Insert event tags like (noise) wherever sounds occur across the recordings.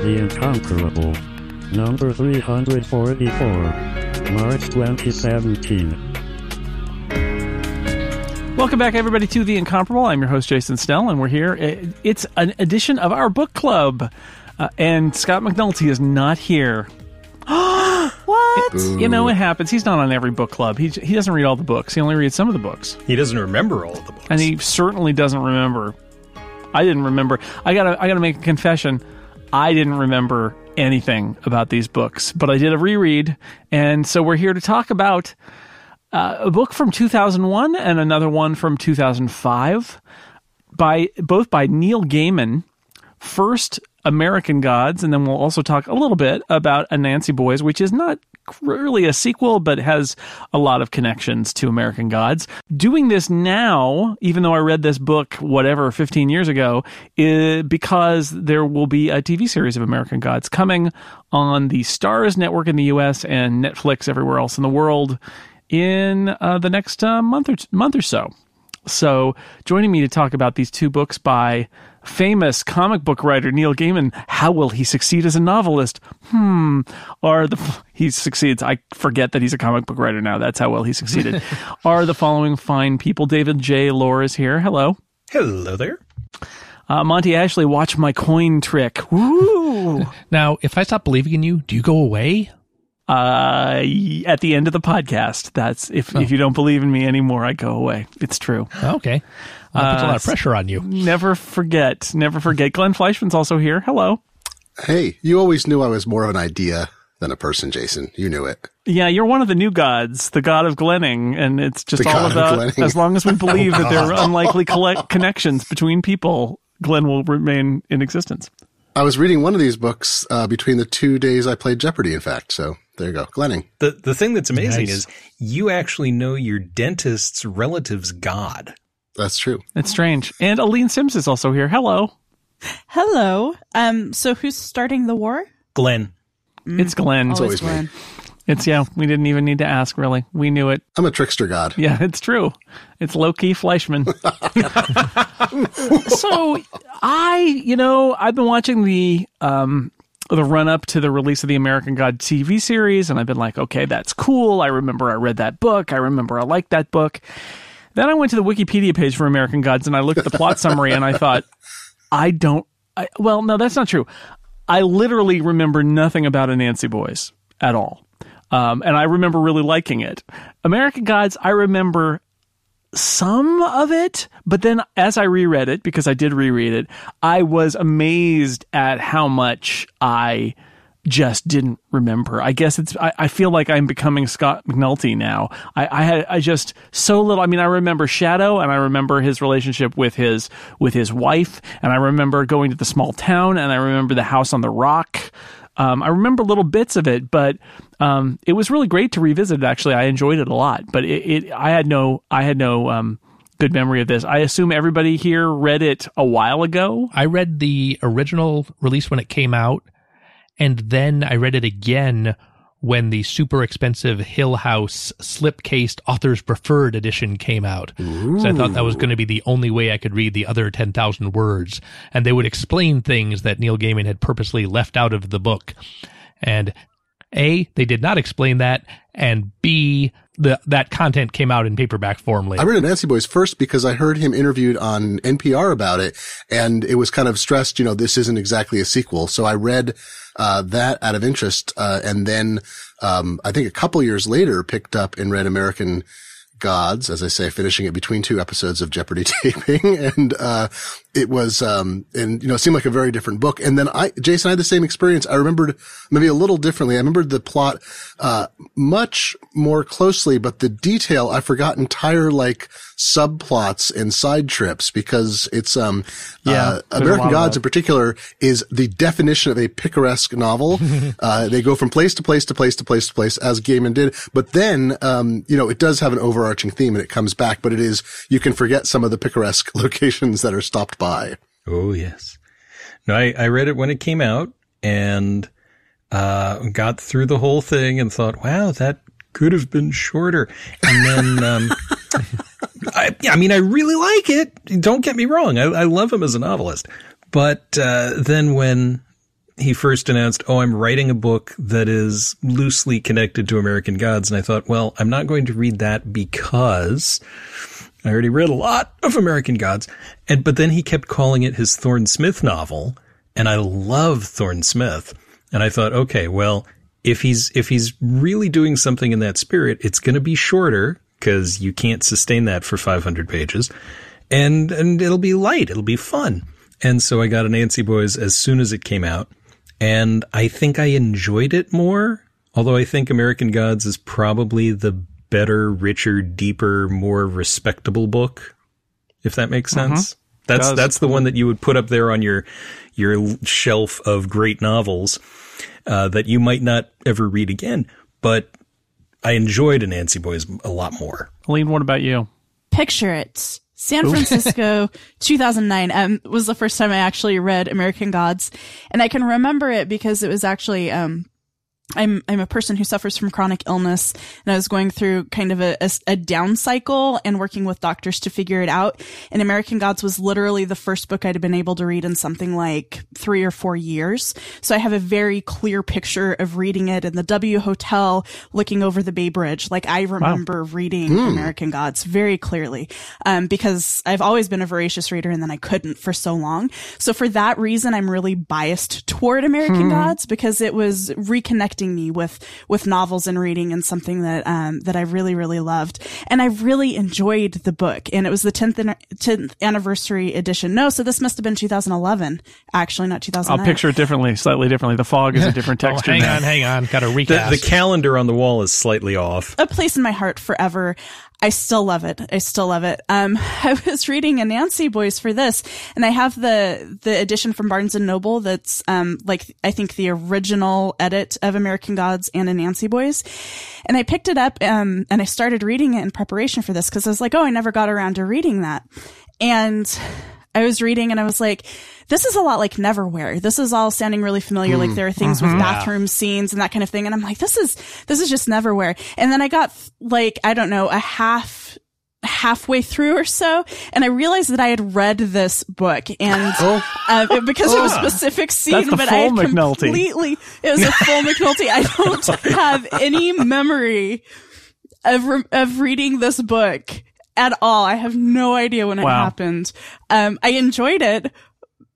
The Incomparable. Number 344. March 2017. Welcome back, everybody, to The Incomparable. I'm your host, Jason Snell, and we're here. It's an edition of our book club, uh, and Scott McNulty is not here. (gasps) what? You know, it happens. He's not on every book club. He, he doesn't read all the books. He only reads some of the books. He doesn't remember all of the books. And he certainly doesn't remember. I didn't remember. I gotta, I gotta make a confession. I didn't remember anything about these books, but I did a reread, and so we're here to talk about uh, a book from 2001 and another one from 2005 by both by Neil Gaiman. First, American Gods, and then we'll also talk a little bit about Anansi Boys, which is not really a sequel, but has a lot of connections to American Gods. Doing this now, even though I read this book, whatever, 15 years ago, is because there will be a TV series of American Gods coming on the Starz network in the US and Netflix everywhere else in the world in uh, the next uh, month or t- month or so. So, joining me to talk about these two books by famous comic book writer Neil Gaiman, how will he succeed as a novelist? Hmm. Are the (laughs) he succeeds? I forget that he's a comic book writer now. That's how well he succeeded. (laughs) are the following fine people? David J. Loehr is here. Hello. Hello there. Uh, Monty Ashley, watch my coin trick. Woo! (laughs) now, if I stop believing in you, do you go away? Uh, at the end of the podcast. That's if oh. if you don't believe in me anymore, I go away. It's true. Okay, that puts uh, a lot of uh, pressure on you. Never forget. Never forget. Glenn Fleishman's also here. Hello. Hey, you always knew I was more of an idea than a person, Jason. You knew it. Yeah, you're one of the new gods, the god of Glenning, and it's just the all about as long as we (laughs) believe that there are unlikely collect- connections between people, Glenn will remain in existence. I was reading one of these books uh, between the two days I played Jeopardy. In fact, so there you go, Glenning. The the thing that's amazing nice. is you actually know your dentist's relative's god. That's true. It's strange. And Aleen Simms is also here. Hello. Hello. Um. So who's starting the war? Glenn. Mm, it's Glenn. It's always Glenn. me. It's yeah. We didn't even need to ask. Really, we knew it. I'm a trickster god. Yeah, it's true. It's Loki Fleishman. (laughs) so I, you know, I've been watching the um the run up to the release of the American God TV series, and I've been like, okay, that's cool. I remember I read that book. I remember I liked that book. Then I went to the Wikipedia page for American Gods and I looked at the plot summary and I thought, I don't. I, well, no, that's not true. I literally remember nothing about Anansi Boys at all. Um, and I remember really liking it. American Gods, I remember some of it, but then as I reread it, because I did reread it, I was amazed at how much I just didn't remember. I guess it's, I, I feel like I'm becoming Scott McNulty now. I, I had, I just so little, I mean, I remember Shadow and I remember his relationship with his, with his wife and I remember going to the small town and I remember the house on the rock. Um, I remember little bits of it, but um, it was really great to revisit. It, actually, I enjoyed it a lot. But it, it I had no, I had no um, good memory of this. I assume everybody here read it a while ago. I read the original release when it came out, and then I read it again when the super expensive Hill House slip-cased author's preferred edition came out. Ooh. So I thought that was going to be the only way I could read the other 10,000 words. And they would explain things that Neil Gaiman had purposely left out of the book. And A, they did not explain that. And B, the, that content came out in paperback form later. I read Anansi Boys first because I heard him interviewed on NPR about it. And it was kind of stressed, you know, this isn't exactly a sequel. So I read uh, that out of interest. Uh, and then, um, I think a couple years later picked up and read American Gods, as I say, finishing it between two episodes of Jeopardy (laughs) taping. And, uh, it was, um, and, you know, it seemed like a very different book. And then I, Jason, I had the same experience. I remembered maybe a little differently. I remembered the plot, uh, much more closely, but the detail, I forgot entire, like, subplots and side trips because it's, um, yeah, uh, American Gods in particular is the definition of a picaresque novel. (laughs) uh, they go from place to place to place to place to place as Gaiman did. But then, um, you know, it does have an overarching theme and it comes back, but it is, you can forget some of the picaresque (laughs) locations that are stopped by. Oh, yes. No, I, I read it when it came out and uh, got through the whole thing and thought, wow, that could have been shorter. And then, (laughs) um, I, I, mean, I really like it. Don't get me wrong. I, I love him as a novelist. But uh, then when he first announced, "Oh, I'm writing a book that is loosely connected to American Gods," and I thought, "Well, I'm not going to read that because." I already read a lot of American Gods, and but then he kept calling it his Thorne Smith novel, and I love Thorne Smith, and I thought, okay, well, if he's if he's really doing something in that spirit, it's going to be shorter because you can't sustain that for 500 pages, and and it'll be light, it'll be fun, and so I got Anansi Boys as soon as it came out, and I think I enjoyed it more. Although I think American Gods is probably the better, richer, deeper, more respectable book, if that makes sense. That's Does. that's the one that you would put up there on your your shelf of great novels uh, that you might not ever read again. But I enjoyed Anansi Boys a lot more. Aleen, what about you? Picture it. San (laughs) Francisco, 2009 um, was the first time I actually read American Gods, and I can remember it because it was actually um, I'm I'm a person who suffers from chronic illness, and I was going through kind of a, a, a down cycle and working with doctors to figure it out. And American Gods was literally the first book I'd been able to read in something like three or four years. So I have a very clear picture of reading it in the W Hotel, looking over the Bay Bridge. Like I remember reading American Gods very clearly, um, because I've always been a voracious reader, and then I couldn't for so long. So for that reason, I'm really biased toward American Gods because it was reconnecting me with with novels and reading and something that um that I really really loved and I really enjoyed the book and it was the 10th 10th anniversary edition no so this must have been 2011 actually not 2009 I'll picture it differently, slightly differently. The fog is a different (laughs) Oh, texture hang now. on, hang on. Got to The, the calendar on the wall is slightly off. a place in my heart forever. I still love it. I still love it. Um, (laughs) I was reading Anansi Boys for this, and I have the the edition from Barnes and Noble that's um like I think the original edit of American Gods and Anansi Boys, and I picked it up um and I started reading it in preparation for this because I was like, oh, I never got around to reading that, and I was reading and I was like, this is a lot like Neverwhere. This is all sounding really familiar. Like there are things with bathroom scenes and that kind of thing. And I'm like, this is, this is just Neverwhere. And then I got like, I don't know, a half, halfway through or so, and I realized that I had read this book and (laughs) uh, because of a specific scene, but I had McNulty. completely it was a full McNulty. I (laughs) don't have any memory of re- of reading this book at all. I have no idea when it Wow. happened. Um, I enjoyed it,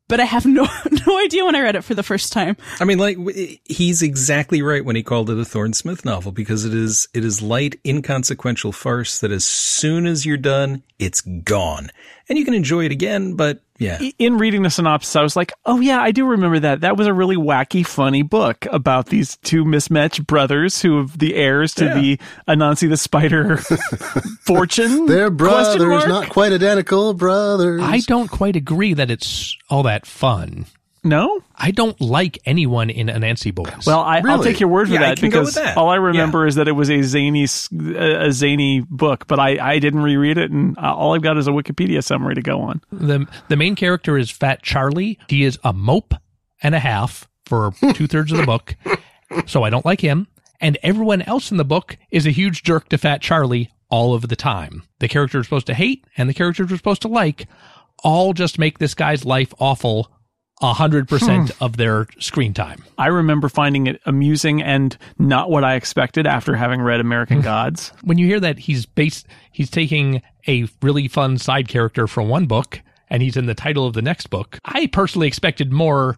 but I have (laughs) no no idea when I read it for the first time. I mean, like he's exactly right when he called it a Thorne Smith novel because it is it is light, inconsequential farce that as soon as you're done, it's gone, and you can enjoy it again. But yeah, in reading the synopsis, I was like, oh yeah, I do remember that. That was a really wacky, funny book about these two mismatched brothers who are the heirs to Yeah. the Anansi the Spider (laughs) fortune. They're brothers, mark? not quite identical brothers. I don't quite agree that it's all that fun. No? I don't like anyone in Anansi Boys. Well, I, I'll Really? take your word for Yeah, I that can go because with that. all I remember is that it was a zany, s- a a zany book, but I, I didn't reread it, and uh, all I've got is a Wikipedia summary to go on. the the main character is Fat Charlie. He is a mope and a half for (laughs) two thirds of the book, so I don't like him. And everyone else in the book is a huge jerk to Fat Charlie all of the time. The character is supposed to hate and the characters we're supposed to like all just make this guy's life awful a hundred percent hmm. of their screen time. I remember finding it amusing and not what I expected after having read American hmm. Gods. When you hear that he's based, he's taking a really fun side character from one book and he's in the title of the next book. I personally expected more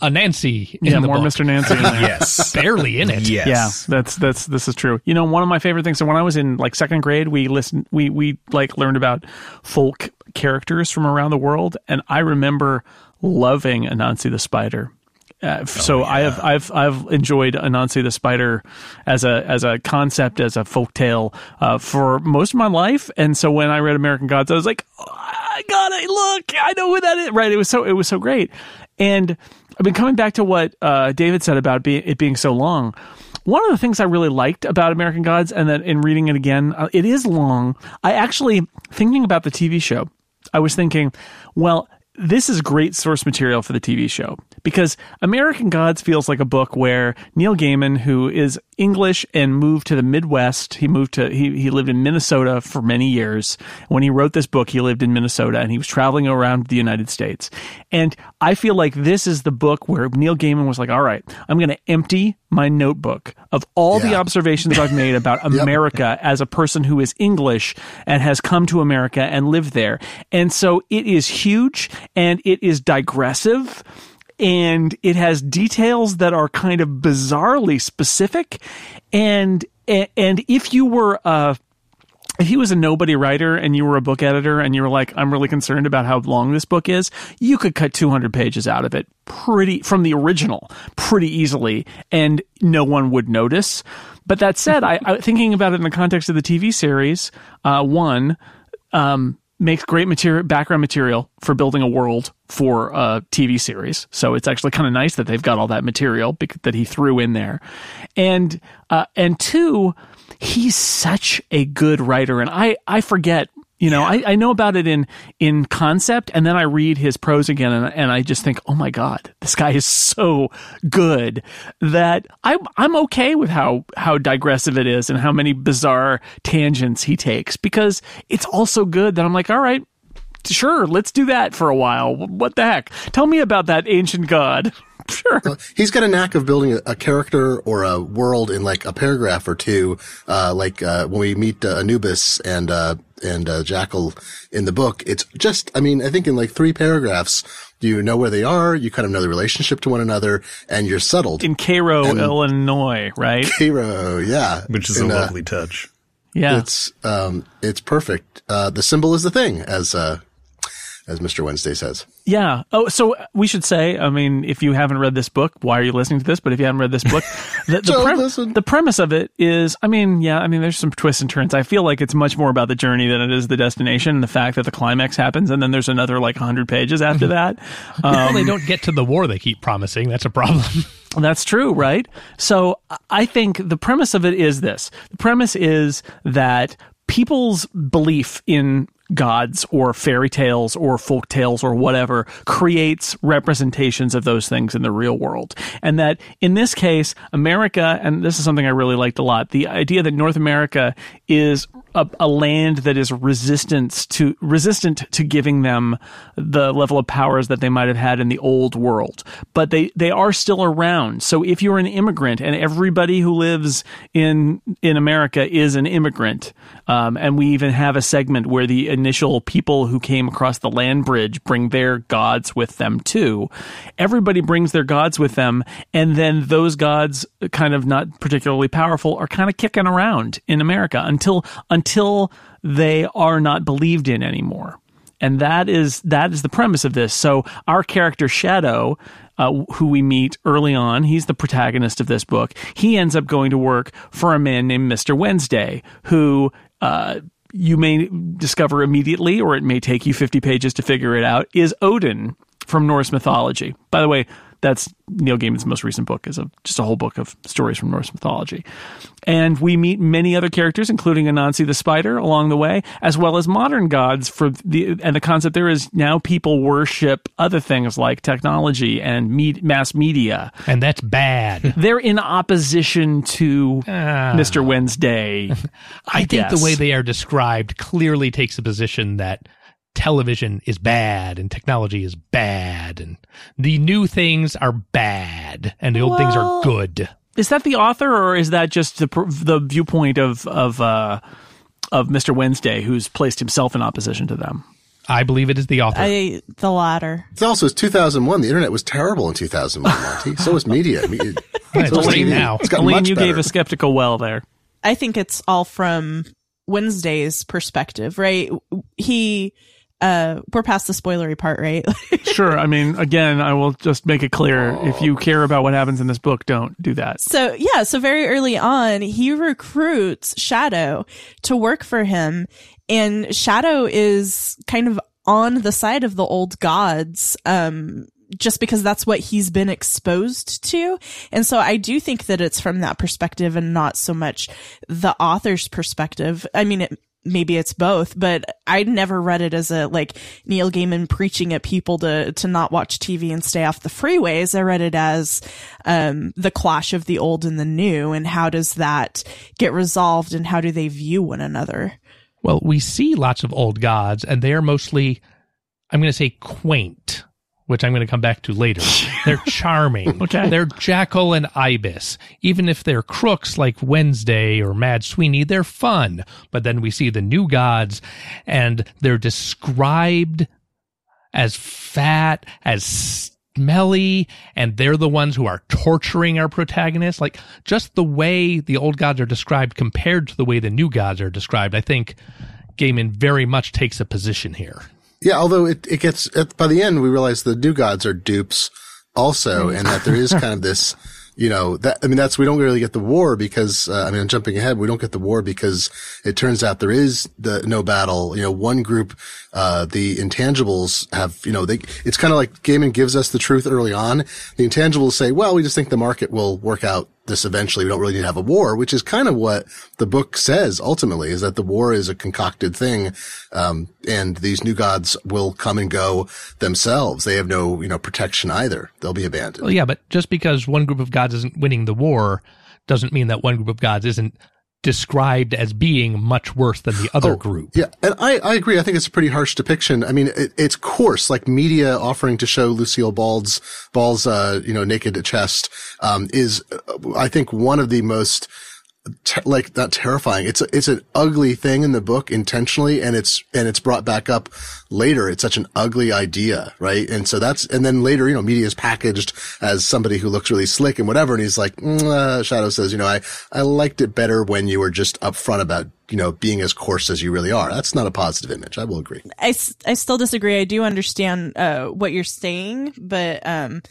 Anansi in Yeah, the more book. Mr. Nancy in there. (laughs) yes, barely in it. yes, Yeah, that's that's this is true. You know, one of my favorite things. So when I was in like second grade, we listened, we we like learned about folk characters from around the world, and I remember loving Anansi the Spider. Uh, f- so I have I've I've enjoyed Anansi the Spider as a as a concept as a folk tale uh, for most of my life, and so when I read American Gods, I was like, oh, I got it. Look, I know who that is. Right? It was so it was so great, and I've been coming back to what uh, David said about be- it being so long. One of the things I really liked about American Gods, and then in reading it again, uh, it is long. I actually thinking about the TV show. I was thinking, well, this is great source material for the TV show because American Gods feels like a book where Neil Gaiman, who is English and moved to the Midwest, he moved to he he lived in Minnesota for many years. When he wrote this book, he lived in Minnesota and he was traveling around the United States. And I feel like this is the book where Neil Gaiman was like, "All right, I'm going to empty my notebook of all the observations I've made about (laughs) America as a person who is English and has come to America and lived there. And so it is huge and it is digressive and it has details that are kind of bizarrely specific and and if you were uh if he was a nobody writer and you were a book editor and you were like, I'm really concerned about how long this book is, you could cut 200 pages out of it pretty from the original pretty easily and no one would notice. But that said, I, I thinking about it in the context of the TV series, uh, one, um, makes great material, background material for building a world for a TV series. So it's actually kind of nice that they've got all that material that he threw in there. And, uh, and two, he's such a good writer. And I, I forget, you know, I, I know about it in, in concept and then I read his prose again and, and I just think, oh my God, this guy is so good that I'm, I'm okay with how, how digressive it is and how many bizarre tangents he takes because it's also good that I'm like, all right, sure, let's do that for a while. What the heck? Tell me about that ancient god. (laughs) Sure. He's got a knack of building a, a character or a world in like a paragraph or two. Uh, like, uh, when we meet uh, Anubis and, uh, and, uh, Jacquel in the book, it's just, I mean, I think in like three paragraphs, you know where they are, you kind of know the relationship to one another, and you're settled. In Cairo, Illinois, right? (laughs) Cairo, yeah. which is And, a uh, lovely touch. Yeah. It's, um, it's perfect. Uh, the symbol is the thing, as, uh, as Mr. Wednesday says. Yeah. Oh, so we should say, I mean, if you haven't read this book, why are you listening to this? But if you haven't read this book, the, the, listen. the premise of it is, I mean, yeah, I mean, there's some twists and turns. I feel like it's much more about the journey than it is the destination and the fact that the climax happens and then there's another like 100 pages after mm-hmm. that. (laughs) well, they um, don't get to the war they keep promising. That's a problem. (laughs) That's true, right? So I think the premise of it is this. The premise is that people's belief in gods or fairy tales or folk tales or whatever creates representations of those things in the real world. And that in this case, America, and this is something I really liked a lot, the idea that North America is a, a land that is resistant to resistant to giving them the level of powers that they might have had in the old world. But they, they are still around. So if you're an immigrant and everybody who lives in in America is an immigrant, um, and we even have a segment where the initial people who came across the land bridge bring their gods with them too. Everybody brings their gods with them, and then those gods, kind of not particularly powerful, are kind of kicking around in America until until they are not believed in anymore. And that is that is the premise of this. So our character Shadow, uh, who we meet early on, he's the protagonist of this book. He ends up going to work for a man named Mister Wednesday, who uh, you may discover immediately, or it may take you fifty pages to figure it out. Is Odin from Norse mythology? By the way, that's Neil Gaiman's most recent book is a, just a whole book of stories from Norse mythology. And we meet many other characters, including Anansi the spider along the way, as well as modern gods for the, and the concept there is now people worship other things like technology and me- mass media. and that's bad. (laughs) They're in opposition to Ah. Mr. Wednesday. (laughs) I think guess. the way they are described clearly takes a position that television is bad and technology is bad and the new things are bad and the old things are good. Is that the author, or is that just the the viewpoint of of uh, of Mr. Wednesday, who's placed himself in opposition to them? I believe it is the author. I the latter. It's also it's 2001. The internet was terrible in 2001, (laughs) Monty. so was media. Me- it's (laughs) so was now. It's gotten Elaine, much you better. gave a skeptical well there. I think it's all from Wednesday's perspective, right? He uh we're past the spoilery part, right? (laughs) Sure. I mean, again, I will just make it clear: if you care about what happens in this book, don't do that. So yeah, so very early on, he recruits Shadow to work for him, and Shadow is kind of on the side of the old gods, um, just because that's what he's been exposed to. And so I do think that it's from that perspective and not so much the author's perspective. I mean, it, maybe it's both, but I never read it as a like Neil Gaiman preaching at people to to not watch TV and stay off the freeways. I read it as um, the clash of the old and the new, and how does that get resolved, and how do they view one another? Well, we see lots of old gods, and they are mostly, I'm going to say, quaint, which I'm going to come back to later. (laughs) They're charming. Okay. They're Jacquel and Ibis. Even if they're crooks like Wednesday or Mad Sweeney, they're fun. But then we see the new gods, and they're described as fat, as smelly, and they're the ones who are torturing our protagonist. Like just the way the old gods are described compared to the way the new gods are described, I think Gaiman very much takes a position here. Yeah, although it, it gets, at, by the end, we realize the new gods are dupes also, and that there is kind of this, you know, that, I mean, that's, we don't really get the war because, uh, I mean, I'm jumping ahead, we don't get the war because it turns out there is the no battle. You know, one group, uh, the intangibles have, you know, they, it's kind of like Gaiman gives us the truth early on. The intangibles say, well, we just think the market will work out this eventually. We don't really need to have a war, which is kind of what the book says ultimately is that the war is a concocted thing. Um, and these new gods will come and go themselves. They have no, you know, protection either. They'll be abandoned. Well, yeah, but just because one group of gods isn't winning the war doesn't mean that one group of gods isn't described as being much worse than the other Oh, group. Yeah, and I, I agree. I think it's a pretty harsh depiction. I mean, it, it's coarse, like media offering to show Lucille Ball's Ball's uh, you know naked chest um, is, uh, I think, one of the most like not terrifying. It's a, it's an ugly thing in the book intentionally, and it's and it's brought back up later. It's such an ugly idea, right? And so that's and then later, you know, media is packaged as somebody who looks really slick and whatever. And he's like, mm, uh, Shadow says, you know, I I liked it better when you were just upfront about you know being as coarse as you really are. That's not a positive image. I will agree. I I still disagree. I do understand uh, what you're saying, but um,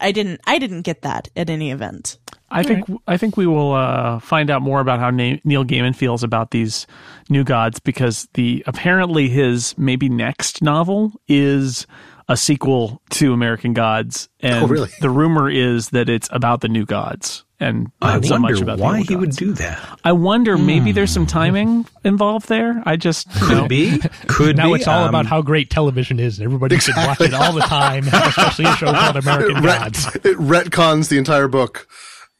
I didn't I didn't get that at any event. I think I think we will uh, find out more about how Na- Neil Gaiman feels about these new gods because the apparently his maybe next novel is a sequel to American Gods, and Oh, really? the rumor is that it's about the new gods and I not so wonder much about the why old he would do that. I wonder maybe there's some timing involved there. I just you know, Could be. Could Now be. it's all Um, about how great television is, and everybody should watch it all the (laughs) time, especially a show called American Gods. Ret- it retcons the entire book.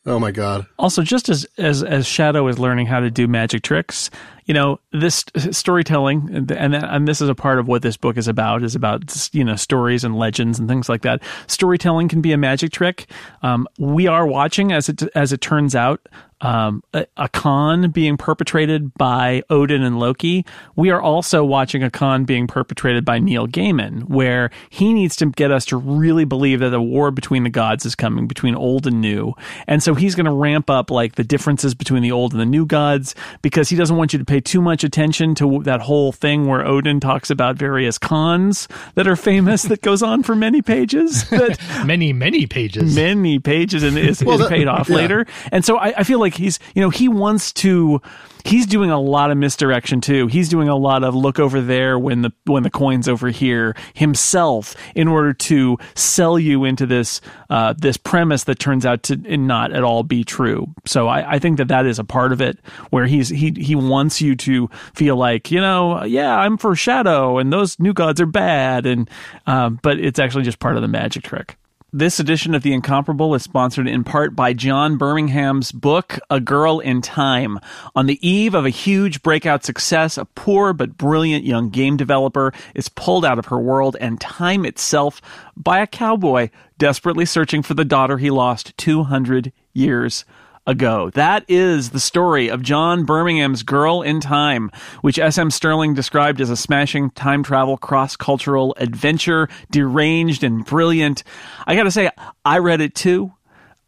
Oh my god. also just as as as shadow is learning how to do magic tricks you know this (laughs) storytelling and and, and this is a part of what this book is about is about you know stories and legends and things like that storytelling can be a magic trick um, we are watching as it as it turns out um, a, a con being perpetrated by Odin and Loki. We are also watching a con being perpetrated by Neil Gaiman, where he needs to get us to really believe that a war between the gods is coming, between old and new. And so he's going to ramp up like the differences between the old and the new gods because he doesn't want you to pay too much attention to that whole thing where Odin talks about various cons that are famous that goes on for many pages. (laughs) That Many, many pages. many pages and is, is that- paid off yeah. later. And so I, I feel like he's, you know, he wants to, he's doing a lot of misdirection too. He's doing a lot of look over there when the, when the coin's over here himself in order to sell you into this, uh, this premise that turns out to not at all be true. So I, I think that that is a part of it where he's, he, he wants you to feel like, you know, yeah, I'm for shadow and those new gods are bad. And, um, but it's actually just part of the magic trick. This edition of The Incomparable is sponsored in part by John Birmingham's book, A Girl in Time. On the eve of a huge breakout success, a poor but brilliant young game developer is pulled out of her world and time itself by a cowboy desperately searching for the daughter he lost 200 years ago. That is the story of John Birmingham's Girl in Time, which S.M. Stirling described as a smashing time travel cross cultural adventure, deranged and brilliant. I gotta say, I read it too.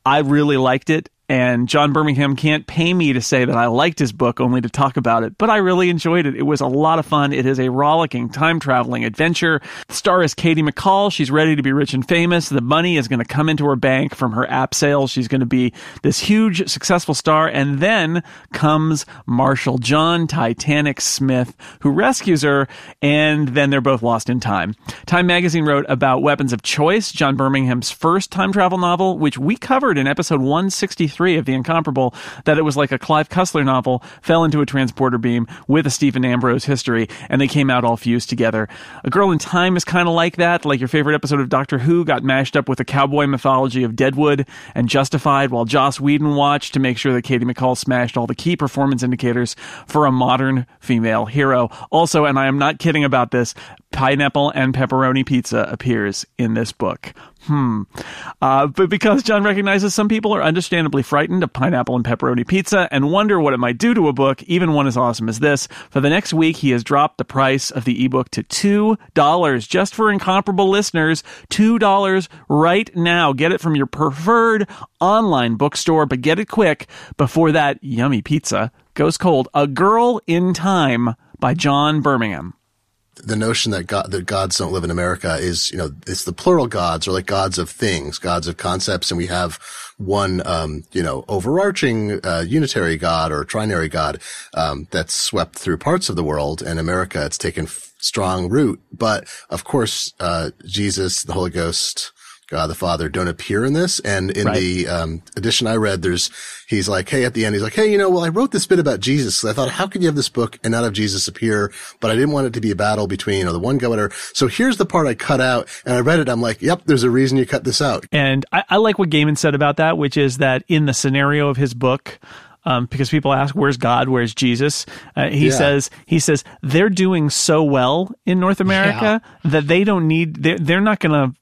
I really liked it. And John Birmingham can't pay me to say that I liked his book, only to talk about it. But I really enjoyed it. It was a lot of fun. It is a rollicking time traveling adventure. The star is Katie McCall. She's ready to be rich and famous. The money is going to come into her bank from her app sales. She's going to be this huge, successful star. And then comes Marshall John Titanic Smith, who rescues her. And then they're both lost in time. Time magazine wrote about Weapons of Choice, John Birmingham's first time travel novel, which we covered in episode 163 three of The Incomparable that it was like a Clive Cussler novel fell into a transporter beam with a Stephen Ambrose history, and they came out all fused together. A Girl in Time is kind of like that, like your favorite episode of Doctor Who got mashed up with a cowboy mythology of Deadwood and Justified, while Joss Whedon watched to make sure that Katie McCall smashed all the key performance indicators for a modern female hero. Also, and I am not kidding about this, pineapple and pepperoni pizza appears in this book. Hmm. Uh, but because John recognizes some people are understandably frightened of pineapple and pepperoni pizza and wonder what it might do to a book, even one as awesome as this, for the next week he has dropped the price of the ebook to $2 just for incomparable listeners. $2 right now. Get it from your preferred online bookstore, but get it quick before that yummy pizza goes cold. A Girl in Time by John Birmingham the notion that God, that gods don't live in America is, you know, it's the plural gods or like gods of things, gods of concepts. And we have one, um, you know, overarching, uh, unitary God or trinary God, um, that's swept through parts of the world. And America, it's taken f- strong root. But of course, uh, Jesus, the Holy Ghost, God the Father don't appear in this. And in Right. the um, edition I read, there's he's like, hey, at the end, he's like, hey, you know, well, I wrote this bit about Jesus. So I thought, how could you have this book and not have Jesus appear? But I didn't want it to be a battle between you know the one governor. So here's the part I cut out, and I read it. I'm like, yep, there's a reason you cut this out. And I, I like what Gaiman said about that, which is that in the scenario of his book, um, because people ask, "Where's God? Where's Jesus?" Uh, he Yeah. says, "He says they're doing so well in North America that they don't need. They're, they're not going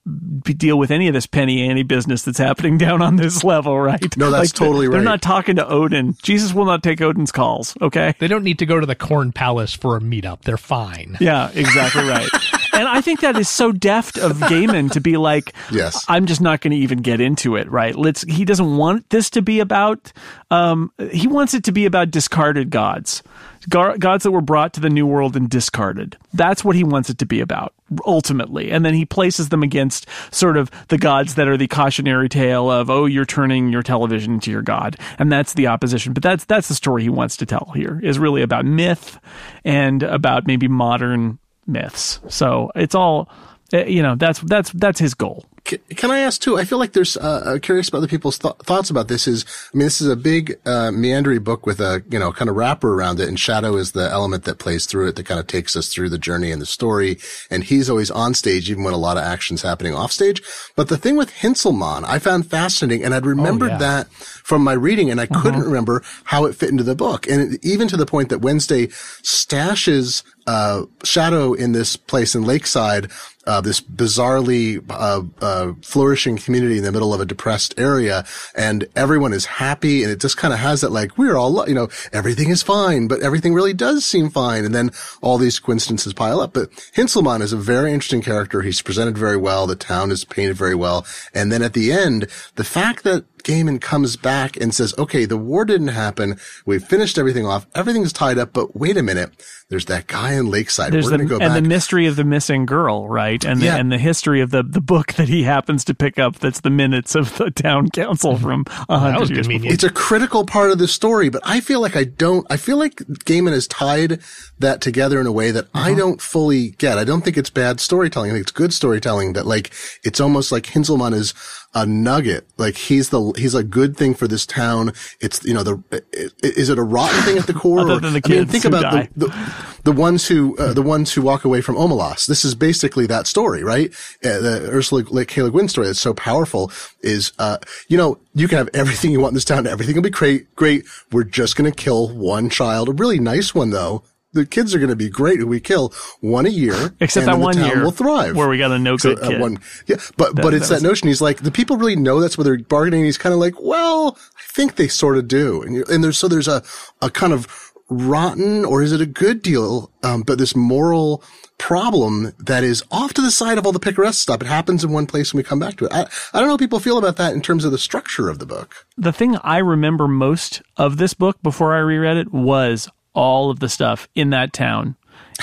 to deal with any of this penny ante business that's happening down on this level, right? No, that's they're- totally They're not talking to Odin. Jesus will not take Odin's calls. Okay. They don't need to go to the Corn Palace for a meetup. They're fine. Yeah, exactly right. (laughs) and I think that is so deft of (laughs) Gaiman to be like, Yes. I'm just not going to even get into it. Right? Let's. He doesn't want this to be about. Um, he wants it to be about discarded gods, Gar- gods that were brought to the new world and discarded. That's what he wants it to be about ultimately. And then he places them against sort of the gods that are the cautionary tale of, oh, you're turning your television into your god, and that's the opposition. But that's that's the story he wants to tell here is really about myth and about maybe modern myths. So it's all, eh, you know, that's that's that's his goal. Can, I ask too? I feel like there's uh, uh, curious about other people's th- thoughts about this. Is I mean, this is a big uh, meandering book with a you know kind of wrapper around it, and shadow is the element that plays through it that kind of takes us through the journey and the story. And he's always on stage, even when a lot of action's happening off stage. But the thing with Hinzelmann, I found fascinating, and I'd remembered yeah. that from my reading, and I couldn't remember how it fit into the book, and it, even to the point that Wednesday stashes uh, Shadow in this place in Lakeside, uh, this bizarrely uh, uh, flourishing community in the middle of a depressed area, and everyone is happy, and it just kind of has that like we're all, you know, everything is fine, but everything really does seem fine, and then all these coincidences pile up. But Hinzelmann is a very interesting character. He's presented very well. The town is painted very well, and then at the end, the fact that Gaiman comes back and says, okay, the war didn't happen. We've finished everything off. Everything's tied up, but wait a minute. There's that guy in Lakeside. There's We're the go and back. the mystery of the missing girl, right? And Yeah. the, and the history of the the book that he happens to pick up. That's the minutes of the town council from a hundred was years convenient. before. it's a critical part of the story, but I feel like I don't, I feel like Gaiman has tied that together in a way that I Uh-huh. don't fully get. I don't think it's bad storytelling. I think it's good storytelling that like, it's almost like Hinzelmann is a nugget. Like he's the, he's a good thing for this town. It's, you know, the, is it a rotten thing at the core? (laughs) Other or- than the kids I mean, think about die. the, the, the ones who, uh, the ones who walk away from Omelas. This is basically that story, right? Uh, the Ursula K. Le Guin story that's so powerful is, uh, you know, you can have everything you want in this town. Everything will be great. Great. We're just going to kill one child, a really nice one though. The kids are going to be great who we kill one a year. Except and that one town year will thrive. where we got a no So, good uh, kid. one- yeah, but but it's that that, notion. He's like the people really know that's what they're bargaining. He's kind of like, well, I think they sort of do, and you, and there's so there's a a kind of rotten or is it a good deal? Um, but this moral problem that is off to the side of all the picaresque stuff. It happens in one place and we come back to it. I, I don't know how people feel about that in terms of the structure of the book. the thing I remember most of this book before I reread it was all of the stuff in that town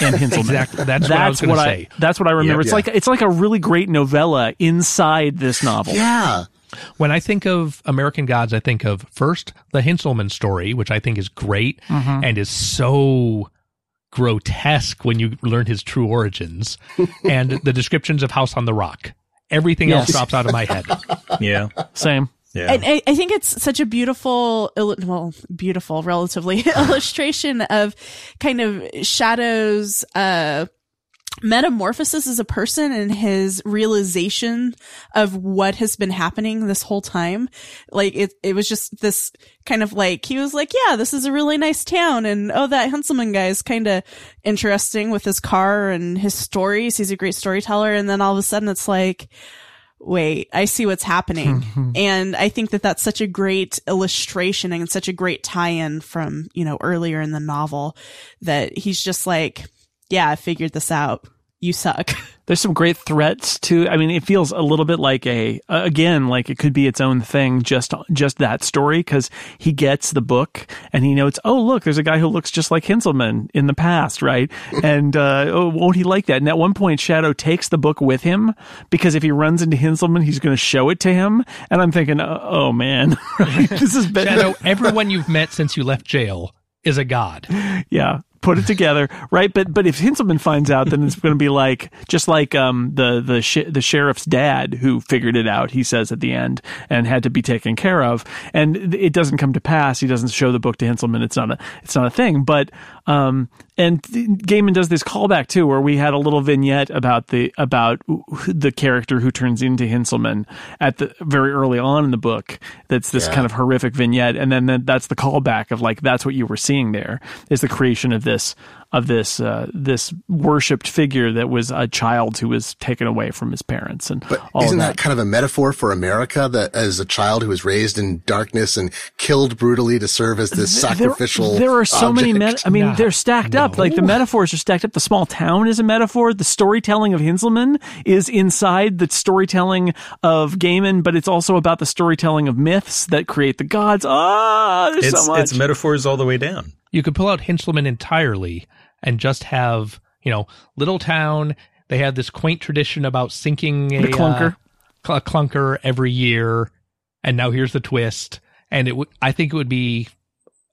and (laughs) Hinzelmann. Exactly. That's what I was gonna say. That's what I remember. it's yeah. like it's like a really great novella inside this novel. Yeah. When I think of American Gods, I think of first the Hinzelmann story, which I think is great Mm-hmm. and is so grotesque when you learn his true origins, (laughs) and the descriptions of House on the Rock. Everything else drops out of my head. (laughs) Yeah. Same. Yeah. And I, I think it's such a beautiful, well, beautiful, relatively (laughs) illustration of kind of Shadow's, uh, metamorphosis as a person and his realization of what has been happening this whole time. Like it, it was just this kind of like, he was like, yeah, this is a really nice town. And oh, that Hinzelmann guy is kind of interesting with his car and his stories. He's a great storyteller. And then all of a sudden it's like, wait, I see what's happening. (laughs) Hmm. and I think that that's such a great illustration and such a great tie-in from, you know, earlier in the novel that he's just like, yeah, I figured this out. You suck. (laughs) There's some great threats too. I mean, it feels a little bit like a uh, again, like it could be its own thing. Just just that story because he gets the book and he notes, oh look, there's a guy who looks just like Hinzelmann in the past, right? (laughs) and uh, oh, won't he like that? And at one point, Shadow takes the book with him because if he runs into Hinzelmann, he's going to show it to him. And I'm thinking, oh, oh man, (laughs) this is better. Shadow, everyone you've met since you left jail is a god. yeah put it together right? But but if hinzelmann finds out then it's going to be like just like um the the sh- the sheriff's dad who figured it out he says at the end and had to be taken care of. And it doesn't come to pass. He doesn't show the book to hinzelmann. It's not a it's not a thing. But um and Gaiman does this callback too, where we had a little vignette about the about the character who turns into Hinzelmann at the very early on in the book. That's this Yeah. kind of horrific vignette, and then, then that's the callback of like that's what you were seeing there is the creation of this of this uh, this worshipped figure that was a child who was taken away from his parents and But all isn't of that. kind of a metaphor for America that as a child who was raised in darkness and killed brutally to serve as this sacrificial There, there are so many. object? Met- I mean, No. they're stacked up. Like the metaphors are stacked up. The small town is a metaphor. The storytelling of Hinzelmann is inside the storytelling of Gaiman, but it's also about the storytelling of myths that create the gods. Ah, there's It's so much. it's metaphors all the way down. You could pull out Hinzelmann entirely and just have, you know, little town. They have this quaint tradition about sinking a The clunker. uh, cl- a clunker every year, and now here's the twist. And it would, I think it would be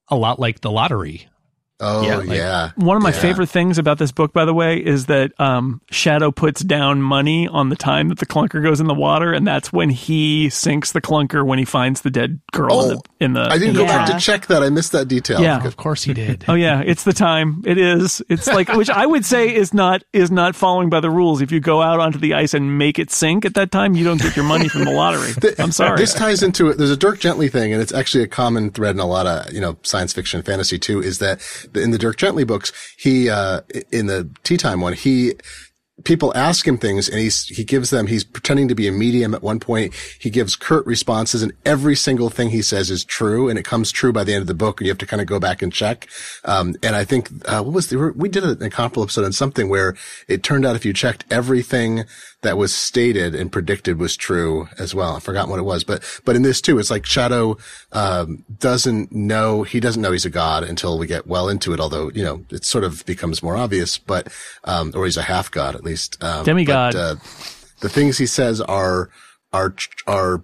a lot like the lottery. Oh Yeah, yeah, One of my Yeah. favorite things about this book, by the way, is that um, Shadow puts down money on the time that the clunker goes in the water, and that's when he sinks the clunker when he finds the dead girl in Oh, the. In the I didn't in go back to check that. I missed that detail. Yeah. Of course he did. (laughs) Oh yeah, it's the time. It is. It's like which I would say is not is not following by the rules. If you go out onto the ice and make it sink at that time, you don't get your money from the lottery. (laughs) I'm sorry. This ties into it. There's a Dirk Gently thing, and it's actually a common thread in a lot of you know science fiction and fantasy too. Is that in the Dirk Gently books, he uh in the Tea Time one, he people ask him things and he's he gives them he's pretending to be a medium at one point. He gives curt responses and every single thing he says is true and it comes true by the end of the book and you have to kind of go back and check. Um and i think uh what was the we did a, a comparable episode on something where it turned out if you checked everything that was stated and predicted was true as well. I forgot what it was but but in this too it's like shadow um doesn't know he doesn't know he's a god until we get well into it although you know it sort of becomes more obvious but um or he's a half god at least um, Demigod. but, uh, the things he says are are are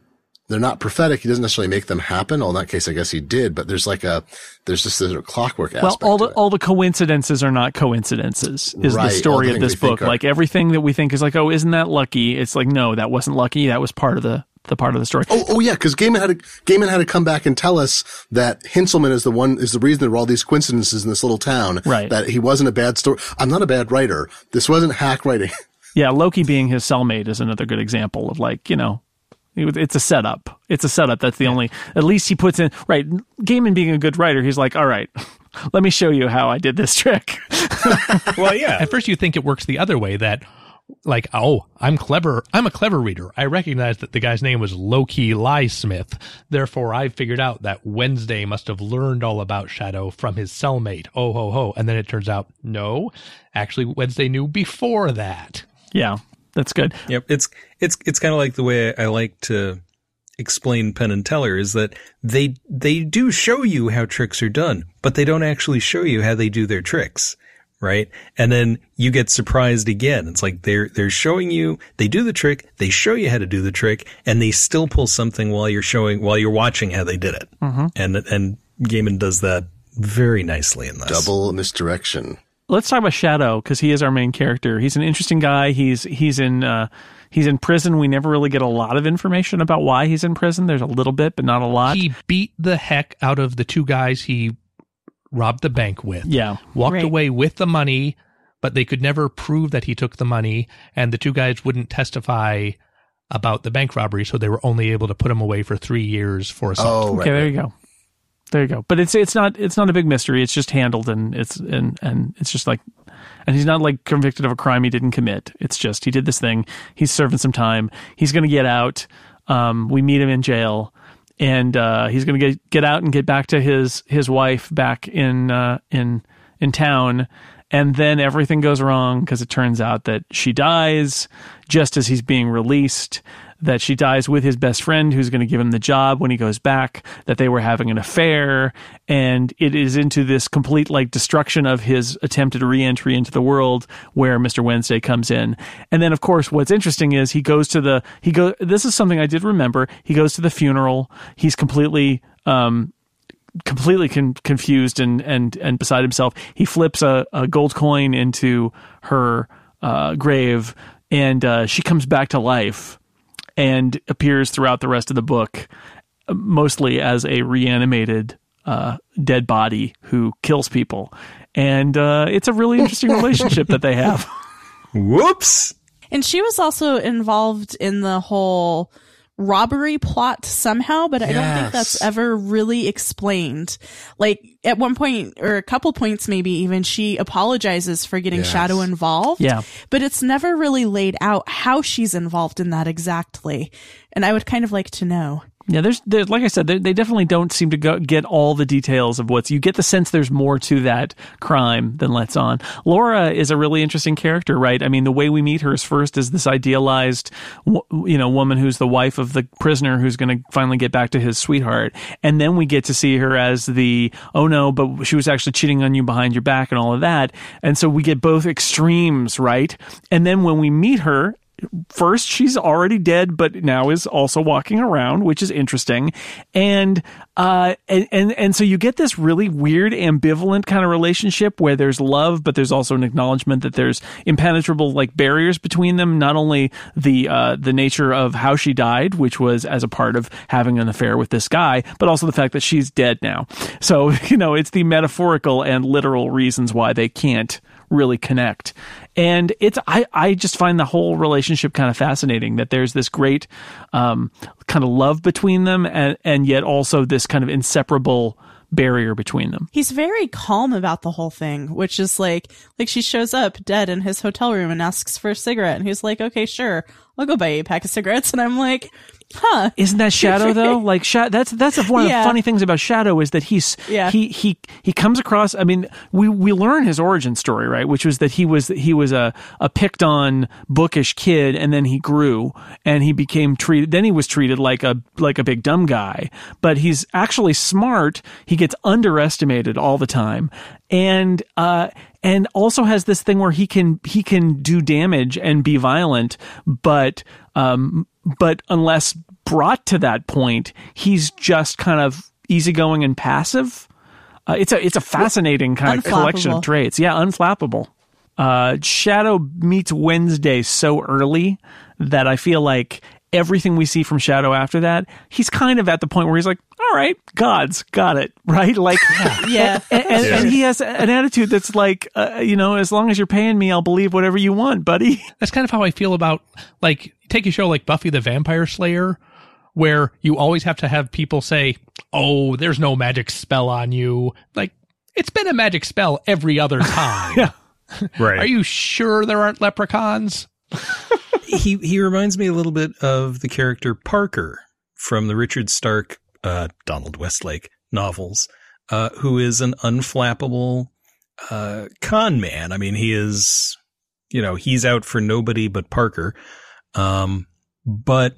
they're not prophetic. He doesn't necessarily make them happen. Well, in that case, I guess he did. But there's like a there's just a clockwork well, aspect. all the all the coincidences are not coincidences. Is Right, the story the of this book? are- Like everything that we think is like, oh, isn't that lucky? It's like, no, that wasn't lucky. That was part of the the part of the story. Oh, oh yeah, because Gaiman had to Gaiman had to come back and tell us that Hinzelmann is the one is the reason there were all these coincidences in this little town. Right. That he wasn't a bad story. I'm not a bad writer. This wasn't hack writing. (laughs) Yeah, Loki being his cellmate is another good example of like, you know, it's a setup. It's a setup. That's the only, at least he puts in, right. Gaiman being a good writer, he's like, all right, (laughs) let me show you how I did this trick. (laughs) Well, yeah. At first, you think it works the other way that, like, oh, I'm clever. I'm a clever reader. I recognize that the guy's name was Loki Lyesmith. Therefore, I figured out that Wednesday must have learned all about Shadow from his cellmate. Oh, ho, ho. And then it turns out, no, actually, Wednesday knew before that. yeah, that's good. Yep. It's it's it's kind of like the way I like to explain Penn and Teller is that they they do show you how tricks are done, but they don't actually show you how they do their tricks. Right. And then you get surprised again. It's like they're, they're showing you, they do the trick, they show you how to do the trick, and they still pull something while you're showing, while you're watching how they did it. And, and Gaiman does that very nicely in this. Double misdirection. let's talk about Shadow because he is our main character. He's an interesting guy. He's he's in uh, he's in prison. We never really get a lot of information about why he's in prison. There's a little bit, but not a lot. He beat the heck out of the two guys he robbed the bank with. yeah, Walked Right. away with the money, but they could never prove that he took the money, and the two guys wouldn't testify about the bank robbery, so they were only able to put him away for three years for assault. Oh, right. okay, there right. you go. There you go. But it's it's not it's not a big mystery. It's just handled and it's and and it's just like and he's not like convicted of a crime he didn't commit. It's just he did this thing. He's serving some time. He's going to get out. Um, we meet him in jail, and uh, he's going to get get out and get back to his his wife back in uh, in in town. And then everything goes wrong because it turns out that she dies just as he's being released. That she dies with his best friend who's going to give him the job when he goes back. That they were having an affair, and it is into this complete like destruction of his attempted reentry into the world where Mr. Wednesday comes in. And then of course what's interesting is he goes to the he go this is something I did remember. He goes to the funeral. He's completely um completely con- confused and, and, and beside himself. He flips a, a gold coin into her uh, grave, and uh, she comes back to life and appears throughout the rest of the book, uh, mostly as a reanimated uh, dead body who kills people. And uh, it's a really interesting relationship that they have. (laughs) Whoops. And she was also involved in the whole robbery plot somehow, but I don't think that's ever really explained. Like at one point or a couple points maybe even she apologizes for getting Yes. Shadow involved. Yeah. But it's never really laid out how she's involved in that exactly. And I would kind of like to know. Yeah, there's, there's like I said, they, definitely don't seem to go, get all the details of what's. You get the sense there's more to that crime than lets on. Laura is a really interesting character, right? I mean, the way we meet her is first as this idealized, you know, woman who's the wife of the prisoner who's going to finally get back to his sweetheart, and then we get to see her as the oh no, but she was actually cheating on you behind your back and all of that, and so we get both extremes, right? And then when we meet her first she's already dead but now is also walking around which is interesting. And uh and and, and so you get this really weird ambivalent kind of relationship where there's love but there's also an acknowledgement that there's impenetrable like barriers between them. Not only the uh the nature of how she died which was as a part of having an affair with this guy but also the fact that she's dead now. So (laughs) you know it's the metaphorical and literal reasons why they can't really connect. And it's I I just find the whole relationship kind of fascinating that there's this great um, kind of love between them and and yet also this kind of inseparable barrier between them. He's very calm about the whole thing, which is like, like she shows up dead in his hotel room and asks for a cigarette, and he's like, "Okay, sure, I'll go buy a pack of cigarettes." And I'm like, "Huh." Isn't that Shadow though? (laughs) Like that's that's one of Yeah. the funny things about Shadow is that he's Yeah. he he he comes across. I mean, we we learn his origin story right, which was that he was he was a a picked on bookish kid, and then he grew and he became treated. Then he was treated like a like a big dumb guy, but he's actually smart. He gets underestimated all the time, and uh and also has this thing where he can he can do damage and be violent, but um but unless brought to that point, he's just kind of easygoing and passive. Uh, it's a it's a fascinating kind of collection of traits. Yeah, unflappable. Uh, Shadow meets Wednesday so early that I feel like everything we see from Shadow after that, he's kind of at the point where he's like, "All right, gods, got it, (laughs) right?" Like, Yeah. and, and, and he has an attitude that's like, uh, you know, as long as you're paying me, I'll believe whatever you want, buddy. (laughs) That's kind of how I feel about like take a show like Buffy the Vampire Slayer, where you always have to have people say, "Oh, there's no magic spell on you." Like it's been a magic spell every other (laughs) time. Yeah. Right. Are you sure there aren't leprechauns? He he reminds me a little bit of the character Parker from the Richard Stark uh, Donald Westlake novels, uh, who is an unflappable uh, con man. I mean, he is, you know, he's out for nobody but Parker. Um, but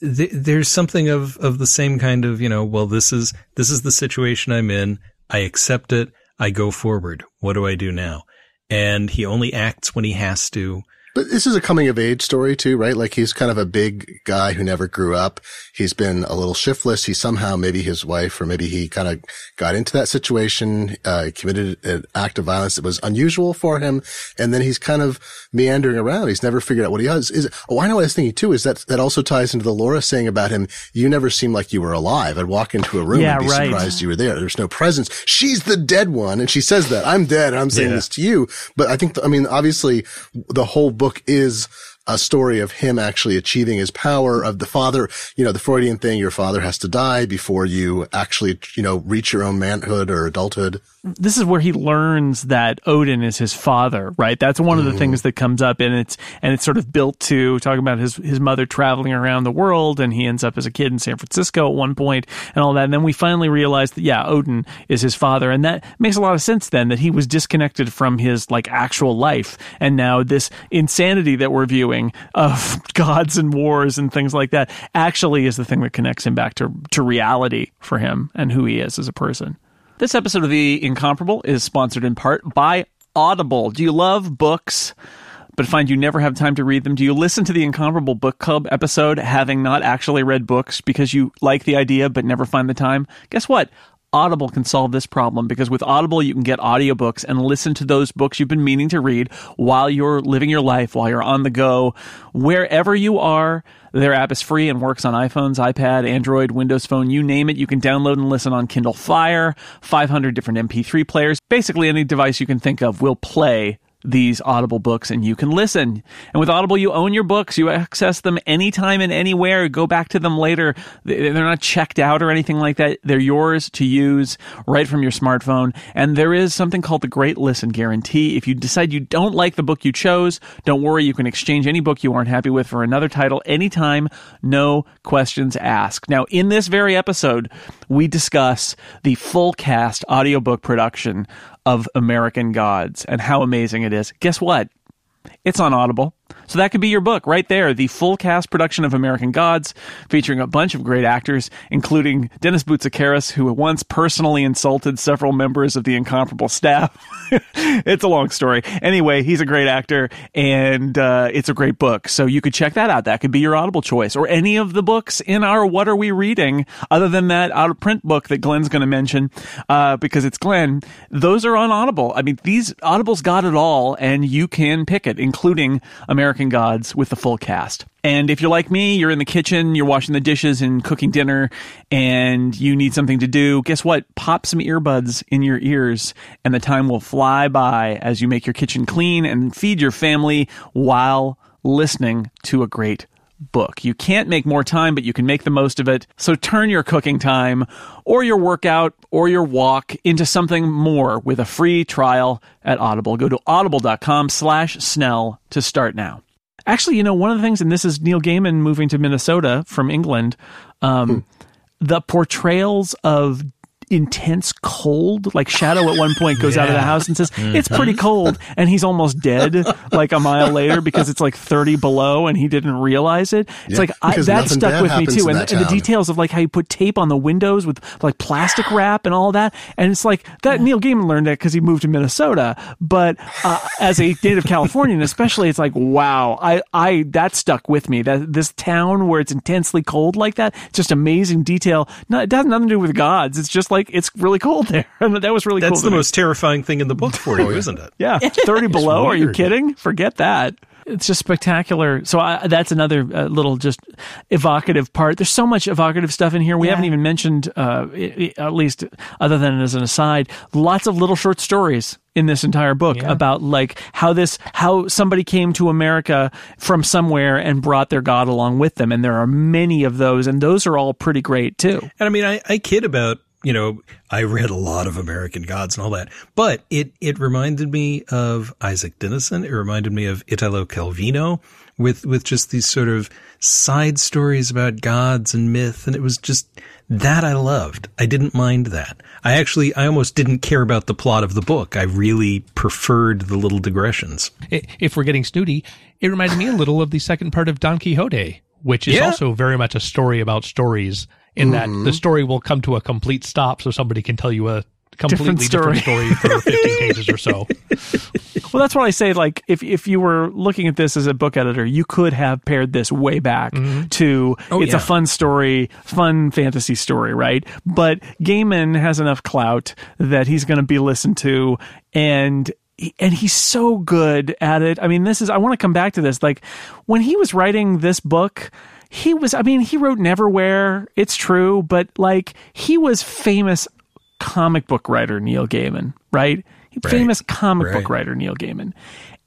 th- there's something of of the same kind of, you know, well, this is this is the situation I'm in. I accept it. I go forward. What do I do now? And he only acts when he has to. This is a coming of age story too, right? Like he's kind of a big guy who never grew up. He's been a little shiftless. He somehow, maybe his wife or maybe he kind of got into that situation, uh, committed an act of violence that was unusual for him. And then he's kind of meandering around. He's never figured out what he does. Is, oh, I know what I was thinking too, is that that also ties into the Laura saying about him, you never seemed like you were alive. I'd walk into a room Yeah, and be right. surprised you were there. There's no presence. She's the dead one. And she says that I'm dead. I'm saying Yeah. this to you. But I think, I mean, obviously the whole book is a story of him actually achieving his power of the father, you know, the Freudian thing, your father has to die before you actually, you know, reach your own manhood or adulthood. this is where he learns that Odin is his father, right? That's one of the mm-hmm. things that comes up and it's and it's sort of built to talking about his his mother traveling around the world and he ends up as a kid in San Francisco at one point and all that. And then we finally realize that yeah, Odin is his father and that makes a lot of sense then that he was disconnected from his like actual life and now this insanity that we're viewing of (laughs) gods and wars and things like that actually is the thing that connects him back to to reality for him and who he is as a person. This episode of The Incomparable is sponsored in part by Audible. Do you love books? But find you never have time to read them? Do you listen to the Incomparable Book Club episode having not actually read books because you like the idea but never find the time? Guess what? Audible can solve this problem because with Audible you can get audiobooks and listen to those books you've been meaning to read while you're living your life, while you're on the go, wherever you are. Their app is free and works on iPhones, iPad, Android, Windows Phone, you name it. You can download and listen on Kindle Fire, 500 different MP3 players. Basically, any device you can think of will play these Audible books and you can listen. And with Audible, you own your books. You access them anytime and anywhere. Go back to them later. They- They're not checked out or anything like that. They're yours to use right from your smartphone. And there is something called the Great Listen Guarantee. If you decide you don't like the book you chose, don't worry. You can exchange any book you aren't happy with for another title anytime. No questions asked. Now, in this very episode, we discuss the full cast audiobook production of American Gods and how amazing it is. Guess what? It's on Audible. So that could be your book right there. The full cast production of American Gods, featuring a bunch of great actors, including Dennis Boutsikaris, who once personally insulted several members of the incomparable staff. (laughs) it's a long story. Anyway, he's a great actor, and uh, it's a great book. So you could check that out. That could be your Audible choice, or any of the books in our What Are We Reading, other than that out of print book that Glenn's going to mention, uh, because it's Glenn. Those are on Audible. I mean, these Audible's got it all, and you can pick it, including American Gods with the full cast. And if you're like me, you're in the kitchen, you're washing the dishes and cooking dinner, and you need something to do, guess what? Pop some earbuds in your ears, and the time will fly by as you make your kitchen clean and feed your family while listening to a great book. You can't make more time, but you can make the most of it. So turn your cooking time or your workout or your walk into something more with a free trial at Audible. Go to audible.com slash Snell to start now. Actually, you know, one of the things, and this is Neil Gaiman moving to Minnesota from England, um, the portrayals of intense cold like shadow at one point goes out of the house and says it's pretty cold. And he's almost dead like a mile later because it's like 30 below and he didn't realize it. It's Yeah, like I, that stuck with me too. and, and the details of like how you put tape on the windows with like plastic (sighs) wrap and all that. And it's like that neil gaiman learned that because he moved to minnesota. But uh, as a native californian especially it's like wow i i that stuck with me. That this town where it's intensely cold like that it's just amazing detail. No, it has nothing to do with gods. It's just like it's really cold there (laughs) and that was really That's to the most terrifying thing in the book for you, (laughs) isn't it? Yeah, (laughs) 30 below. Are you kidding? Forget that. It's just spectacular. So I, that's another uh, little just evocative part. There's so much evocative stuff in here. We Yeah. haven't even mentioned, uh, i- i- at least other than as an aside, lots of little short stories in this entire book Yeah. about like how this how somebody came to America from somewhere and brought their god along with them and there are many of those and those are all pretty great too. And I mean, I, I kid about, you know, I read a lot of American Gods and all that, but it, it reminded me of Isak Dinesen. It reminded me of Italo Calvino with, with just these sort of side stories about gods and myth. And it was just that I loved. I didn't mind that. I actually, I almost didn't care about the plot of the book. I really preferred the little digressions. If we're getting snooty, it reminded me a little of the second part of Don Quixote, which is Yeah. also very much a story about stories. In that mm-hmm. the story will come to a complete stop, so somebody can tell you a completely different story, for (laughs) 15 pages or so. Well, that's what I say. Like, if if you were looking at this as a book editor, you could have paired this way back mm-hmm. to Oh, it's yeah. a fun story, fun fantasy story, right? But Gaiman has enough clout that he's going to be listened to, and and he's so good at it. I mean, this is. I want to come back to this. Like when he was writing this book. He was, I mean, he wrote Neverwhere. It's true, but like he was famous comic book writer Neil Gaiman, right? Famous comic book writer Neil Gaiman.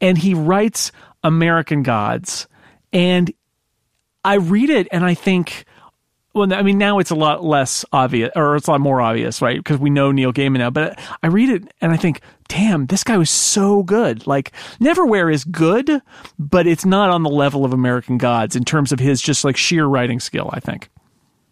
And he writes American Gods. And I read it and I think, well, I mean, now it's a lot less obvious, or it's a lot more obvious, right? Because we know Neil Gaiman now. But I read it and I think, damn, this guy was so good. Like, Neverwhere is good, but it's not on the level of American Gods in terms of his just like sheer writing skill, I think.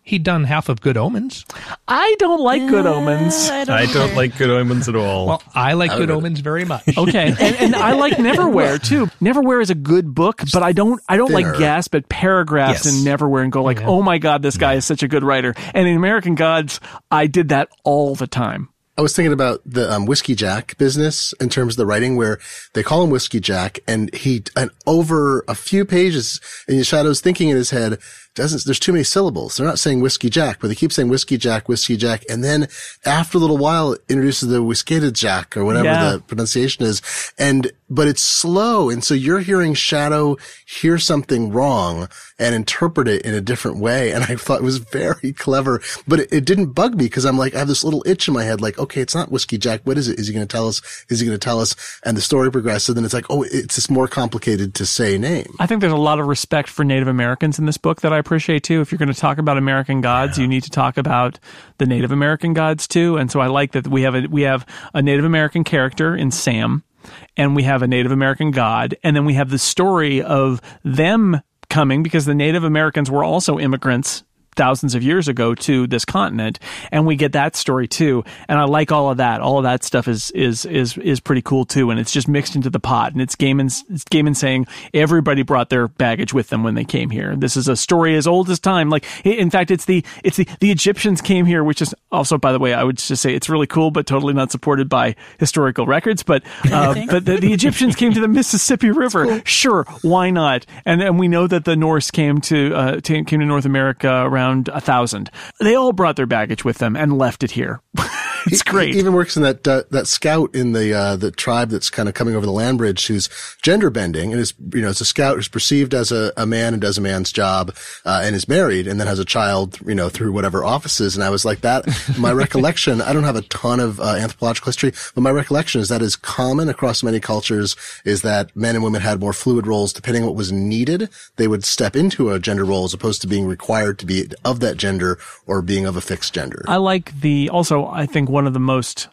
He'd done half of Good Omens. I don't like Good Omens. I don't, I don't like Good Omens at all. Well, I like Good Omens very much. (laughs) Okay, and, and I like Neverwhere (laughs) too. Neverwhere is a good book, but I don't I don't like Thinner. gasp at paragraphs Yes. in Neverwhere and go like, oh my god, this guy is such a good writer. And in American Gods, I did that all the time. I was thinking about the um, whiskey Jack business in terms of the writing, where they call him whiskey Jack, and he and over a few pages, and Shadow's thinking in his head doesn't. There's too many syllables. They're not saying whiskey Jack, but they keep saying whiskey Jack, whiskey Jack, and then after a little while, it introduces the Wisakedjak or whatever Yeah. the pronunciation is, and but it's slow, and so you're hearing Shadow hear something wrong and interpret it in a different way, and I thought it was very clever, but it, it didn't bug me because I'm like I have this little itch in my head, like okay, it's not whiskey Jack. What is it? Is he going to tell us? Is he going to tell us? And the story progresses, and then it's like oh, it's just more complicated to say name. I think there's a lot of respect for Native Americans in this book that I appreciate too. If you're going to talk about American gods, you need to talk about the Native American gods too. And so I like that we have a we have a Native American character in Sam, and we have a Native American god, and then we have the story of them coming because the Native Americans were also immigrants thousands of years ago to this continent and we get that story too. And i like all of that. All of that stuff is is is is pretty cool too and it's just mixed into the pot and it's Gaiman's it's Gaiman saying everybody brought their baggage with them when they came here. This is a story as old as time. Like in fact it's the it's the the egyptians came here which is also by the way i would just say it's really cool but totally not supported by historical records but (laughs) uh, but the, the egyptians came to the mississippi river. sure why not? And and we know that the norse came to uh, came to north america around a thousand. They all brought their baggage with them and left it here. (laughs) It's great. He even works in that uh, that scout in the uh, the tribe that's kind of coming over the land bridge who's gender bending and is you know it's a scout who's perceived as a, a man and does a man's job uh, and is married and then has a child you know through whatever offices. And I was like that my (laughs) recollection I don't have a ton of uh, anthropological history but my recollection is that is common across many cultures is that men and women had more fluid roles. Depending on what was needed they would step into a gender role as opposed to being required to be of that gender or being of a fixed gender. I like the also I think one of the most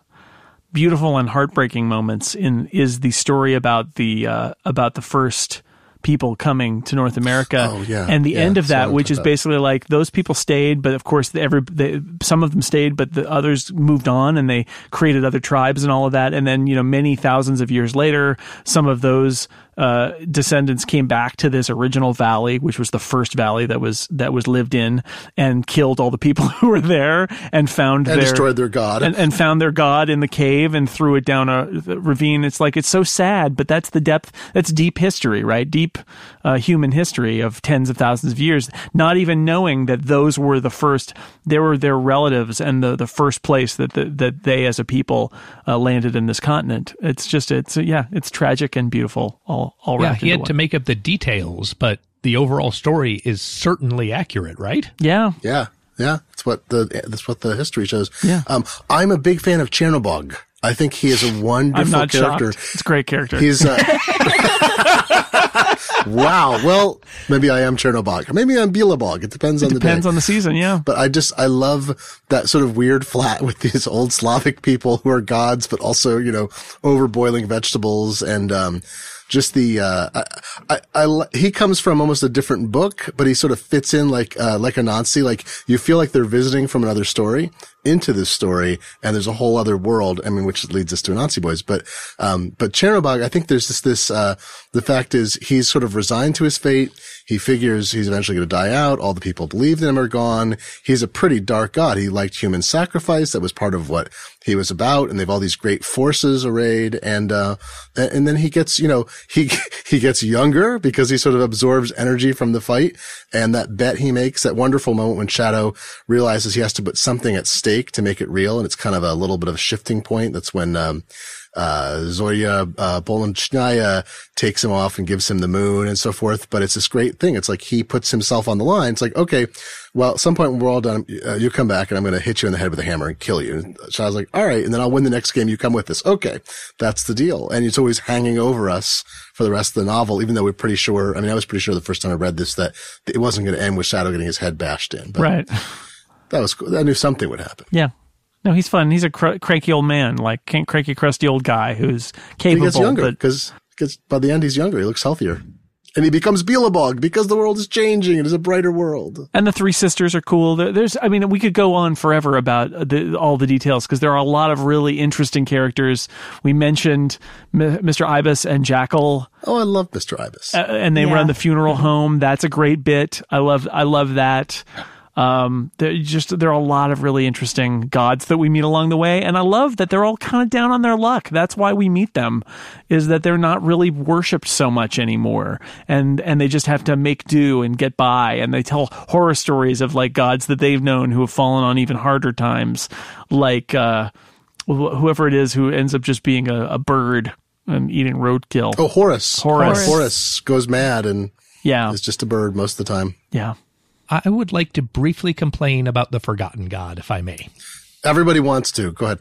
beautiful and heartbreaking moments in is the story about the uh, about the first people coming to North America Oh, yeah. and the Yeah, end of that which is that. basically like those people stayed but of course every they, some of them stayed but the others moved on and they created other tribes and all of that and then you know many thousands of years later some of those uh, descendants came back to this original valley, which was the first valley that was that was lived in, and killed all the people (laughs) who were there, and found And their, destroyed their god. and, and found their god in the cave and threw it down a ravine. It's like it's so sad, but that's the depth. That's deep history, right? Deep uh, human history of tens of thousands of years. Not even knowing that those were the first. They were their relatives and the the first place that the, that they as a people uh, landed in this continent. It's just it's yeah, it's tragic and beautiful all all Yeah, wrapped he into had to make up the details, but the overall story is certainly accurate, right? yeah. Yeah, yeah, that's what the that's what the history shows. Yeah. um, I'm a big fan of Chernobog. I think he is a wonderful I'm not character. shocked. It's a great character. He's uh, (laughs) wow. Well, maybe I am Chernobog. Maybe I'm Bielebog. It depends on the Depends day. on the season. Yeah. but I just I love that sort of weird flat with these old Slavic people who are gods, but also you know over boiling vegetables and um, just the uh, I, I, I he comes from almost a different book, but he sort of fits in like uh, like a Nazi. Like you feel like they're visiting from another story into this story and there's a whole other world. I mean, which leads us to Anansi Boys, but, um, but Chernobog, I think there's this, this, uh, the fact is he's sort of resigned to his fate. He figures he's eventually going to die out. All the people believed in him are gone. He's a pretty dark god. He liked human sacrifice. That was part of what he was about. And they've all these great forces arrayed. And, uh, and then he gets, you know, he, (laughs) he gets younger because he sort of absorbs energy from the fight. And that bet he makes, that wonderful moment when Shadow realizes he has to put something at stake to make it real. And it's kind of a little bit of a shifting point. That's when, um, uh, Zorya, uh, takes him off and gives him the moon and so forth. But it's this great thing. It's like he puts himself on the line. It's like, okay, well, at some point when we're all done, uh, you come back and I'm going to hit you in the head with a hammer and kill you. And was like, all right. And then I'll win the next game. You come with us. Okay. That's the deal. And it's always hanging over us for the rest of the novel, even though we're pretty sure, I mean, I was pretty sure the first time I read this that it wasn't going to end with Shadow getting his head bashed in. But Right. that was cool. I knew something would happen. Yeah. No, he's fun. He's a cr- cranky old man, like cranky, crusty old guy who's capable. He gets younger but because by the end he's younger. He looks healthier. And he becomes Beelzebub because the world is changing. It is a brighter world. and the three sisters are cool. There's, I mean, we could go on forever about the, all the details because there are a lot of really interesting characters. We mentioned M- Mr. Ibis and Jacquel, Oh, I love Mr. Ibis. uh, and they Yeah. run the funeral home. That's a great bit. I love, I love that. Um, there just there are a lot of really interesting gods that we meet along the way, and I love that they're all kind of down on their luck. That's why we meet them, is that they're not really worshipped so much anymore, and and they just have to make do and get by, and they tell horror stories of like gods that they've known who have fallen on even harder times, like uh, wh- whoever it is who ends up just being a, a bird and eating roadkill. oh, Horus. Horus. Horus goes mad and Yeah, is just a bird most of the time. yeah. I would like to briefly complain about the Forgotten God, if I may. Everybody wants to. Go ahead.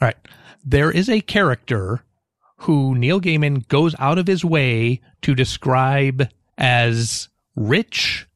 All right. There is a character who Neil Gaiman goes out of his way to describe as rich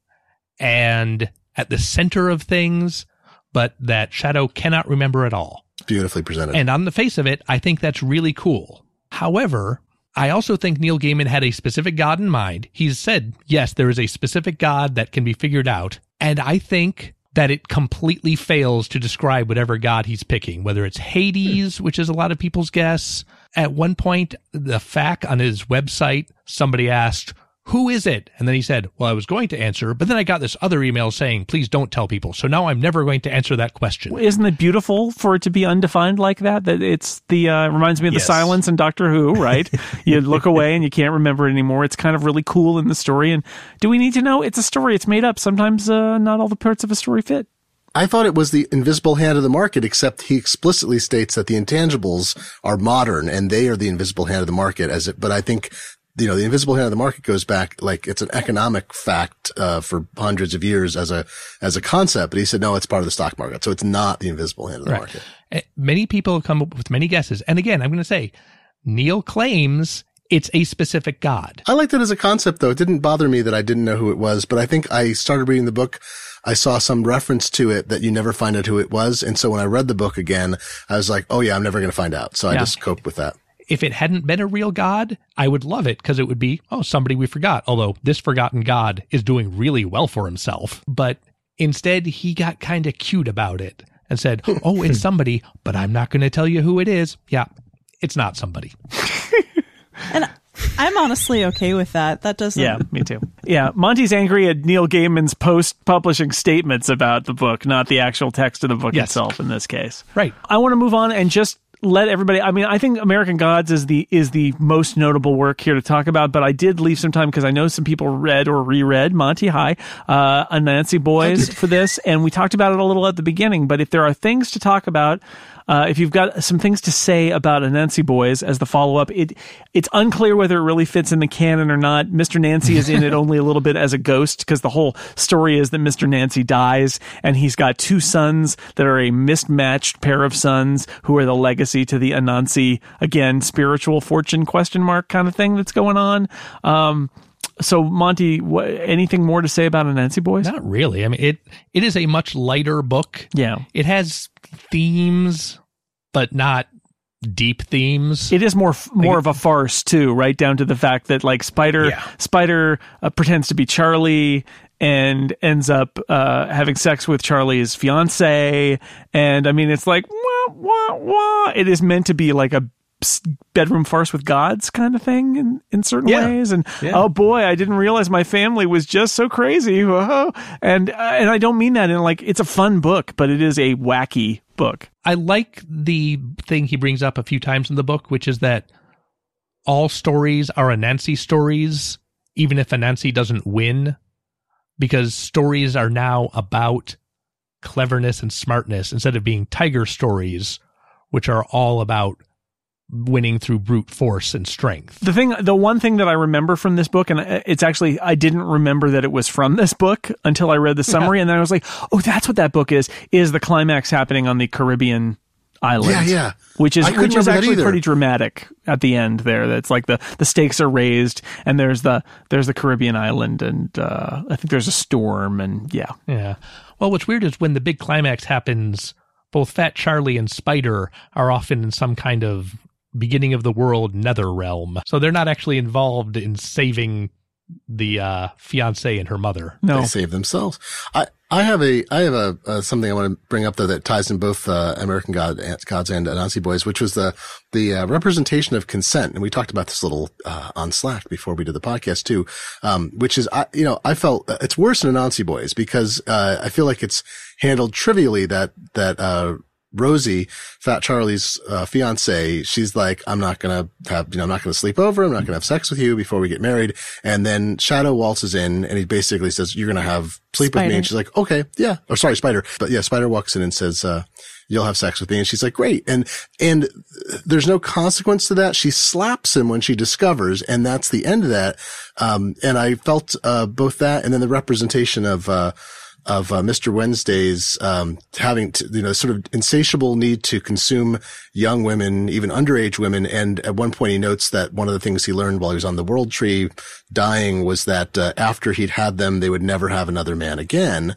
and at the center of things, but that Shadow cannot remember at all. Beautifully presented. And on the face of it, I think that's really cool. However, I also think Neil Gaiman had a specific god in mind. He's said, yes, there is a specific god that can be figured out. And I think that it completely fails to describe whatever god he's picking, whether it's Hades, which is a lot of people's guess. At one point, the fact on his website, somebody asked, who is it? And then he said, well, I was going to answer, but then I got this other email saying, please don't tell people. So now I'm never going to answer that question. Isn't it beautiful for it to be undefined like that? That it's the uh, reminds me of the silence in Doctor Who, (laughs) right? you look away and you can't remember it anymore. It's kind of really cool in the story. And do we need to know? It's a story. It's made up. Sometimes uh, not all the parts of a story fit. I thought it was the invisible hand of the market, except he explicitly states that the intangibles are modern and they are the invisible hand of the market as it, but I think, you know, the invisible hand of the market goes back, like it's an economic fact, uh, for hundreds of years as a, as a concept. But he said, no, it's part of the stock market. So it's not the invisible hand of the Right. market. Uh, Many people have come up with many guesses. And again, I'm going to say Neil claims it's a specific god. I liked it as a concept though. It didn't bother me that I didn't know who it was, but I think I started reading the book. I saw some reference to it that you never find out who it was. And so when I read the book again, I was like, oh yeah, I'm never going to find out. So I just coped with that. If it hadn't been a real god, I would love it because it would be, oh, somebody we forgot. Although this forgotten god is doing really well for himself. But instead, he got kind of cute about it and said, (laughs) oh, it's somebody, but I'm not going to tell you who it is. Yeah, it's not somebody. (laughs) And I'm honestly okay with that. That doesn't. Yeah, me too. Yeah, Monty's angry at Neil Gaiman's post-publishing statements about the book, not the actual text of the book Yes. itself. In this case, Right. I want to move on and just let everybody. I mean, I think American Gods is the is the most notable work here to talk about. But I did leave some time because I know some people read or reread Monty High, uh, Anansi Boys for this, and we talked about it a little at the beginning. But if there are things to talk about. Uh, if you've got some things to say about Anansi Boys as the follow up, it it's unclear whether it really fits in the canon or not. Mr. Nancy is in it only a little bit as a ghost because the whole story is that Mr. Nancy dies and he's got two sons that are a mismatched pair of sons who are the legacy to the Anansi again spiritual fortune question mark kind of thing that's going on. Um, so Monty, wh- anything more to say about Anansi Boys? Not really. I mean, it it is a much lighter book. Yeah. It has themes, but not deep themes. It is more more of a farce too, right down to the fact that like Spider Yeah. Spider uh, pretends to be Charlie and ends up uh, having sex with Charlie's fiance. And I mean, it's like wah wah wah. It is meant to be like a bedroom farce with gods kind of thing in, in certain Yeah. ways. And Yeah. oh boy, I didn't realize my family was just so crazy. Whoa. And uh, and I don't mean that in like it's a fun book, but it is a wacky book. I like the thing he brings up a few times in the book, which is that all stories are Anansi stories, even if Anansi doesn't win, because stories are now about cleverness and smartness instead of being tiger stories, which are all about winning through brute force and strength. The thing, the one thing that I remember from this book, and it's actually, I didn't remember that it was from this book until I read the summary. And then I was like, oh, that's what that book is, is the climax happening on the Caribbean island. Yeah, yeah. Which is, which is actually pretty dramatic at the end there. That's like the, the stakes are raised and there's the, there's the Caribbean island and, uh, I think there's a storm and yeah. Yeah. Well, what's weird is when the big climax happens, both Fat Charlie and Spider are often in some kind of beginning of the world nether realm. So they're not actually involved in saving the uh, fiance and her mother. No. They save themselves. I, I have a, I have a, uh, something I want to bring up though that ties in both, uh, American God, Gods and Anansi Boys, which was the, the, uh, representation of consent. And we talked about this a little, uh, on Slack before we did the podcast too. Um, which is, I, you know, I felt uh, it's worse in Anansi Boys because, uh, I feel like it's handled trivially that, that, uh, Rosie, Fat Charlie's uh, fiance, she's like, I'm not gonna have, you know, I'm not gonna sleep over. I'm not gonna have sex with you before we get married. And then Shadow waltzes in and he basically says, you're gonna have sleep with me. And she's like, okay, yeah. Or sorry, Spider. But yeah, Spider walks in and says, uh, you'll have sex with me. And she's like, great. And, and there's no consequence to that. She slaps him when she discovers, and that's the end of that. Um, and I felt, uh, both that and then the representation of, uh, of uh, Mr. Wednesday's um, having to, you know sort of insatiable need to consume young women, even underage women. And at one point, he notes that one of the things he learned while he was on the World Tree, dying, was that uh, after he'd had them, they would never have another man again.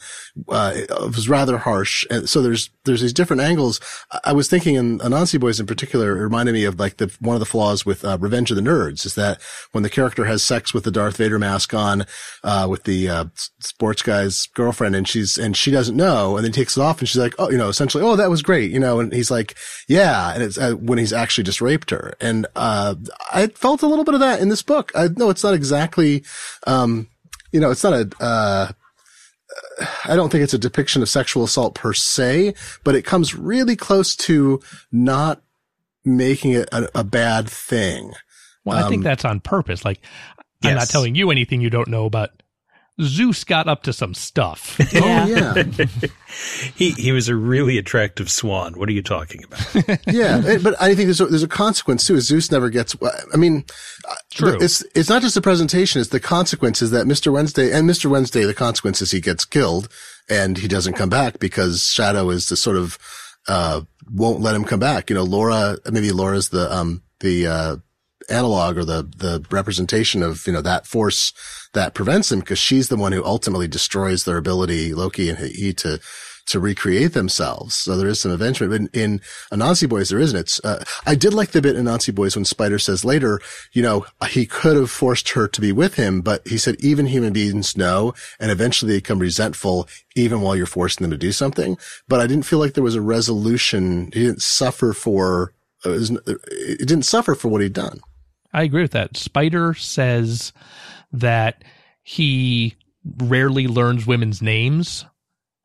Uh, it was rather harsh. And so there's there's these different angles. I- was thinking in Anansi Boys in particular, it reminded me of like the one of the flaws with uh, Revenge of the Nerds is that when the character has sex with the Darth Vader mask on, uh, with the uh, sports guy's girlfriend, and she's and she doesn't know, and then takes it off, and she's like, oh, you know, essentially, oh, that was great, you know, and he's like, yeah, and it's uh, when he's actually just raped her, and uh, I felt a little bit of that in this book. I know it's not exactly, um, you know, it's not a. Uh, I don't think it's a depiction of sexual assault per se, but it comes really close to not making it a, a bad thing. Well, I think Um, that's on purpose. Like, I'm not telling you anything you don't know, but Zeus got up to some stuff. Yeah. (laughs) Oh yeah, (laughs) He he was a really attractive swan. What are you talking about? (laughs) yeah. But I think there's a, there's a consequence too. Zeus never gets. I mean, uh, True. It's it's not just the presentation; it's the consequences that Mr. Wednesday and Mr. Wednesday. The consequence is he gets killed and he doesn't come back because Shadow is the sort of uh won't let him come back. You know, Laura. Maybe Laura's the um the uh analog or the the representation of you know that force that prevents him because she's the one who ultimately destroys their ability Loki and he to to recreate themselves. So there is some. But in, in Anansi Boys, there isn't. It's, uh, I did like the bit in Anansi Boys when Spider says later, you know, he could have forced her to be with him, but he said even human beings know, and eventually they become resentful even while you're forcing them to do something. But I didn't feel like there was a resolution. He didn't suffer for, it, was, it didn't suffer for what he'd done. I agree with that. Spider says that he rarely learns women's names.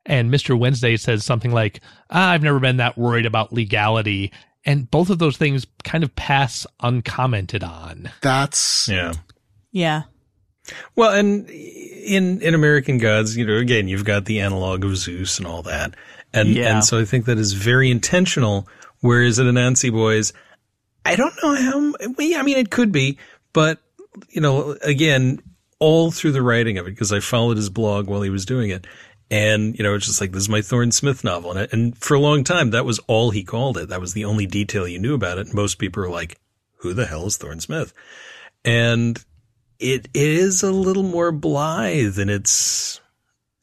And Mr. Wednesday says something like, ah, I've never been that worried about legality. And both of those things kind of pass uncommented on. That's, Yeah. Yeah. Well, and in in American Gods, you know, again, you've got the analog of Zeus and all that, and Yeah. and so I think that is very intentional. Whereas in Anansi Boys, I don't know how. well, I mean, it could be, but you know, again, all through the writing of it, because I followed his blog while he was doing it, and you know, it's just like this is my Thorne Smith novel, and, and for a long time, that was all he called it. That was the only detail you knew about it. Most people are like, "Who the hell is Thorne Smith?" And it is a little more blithe in its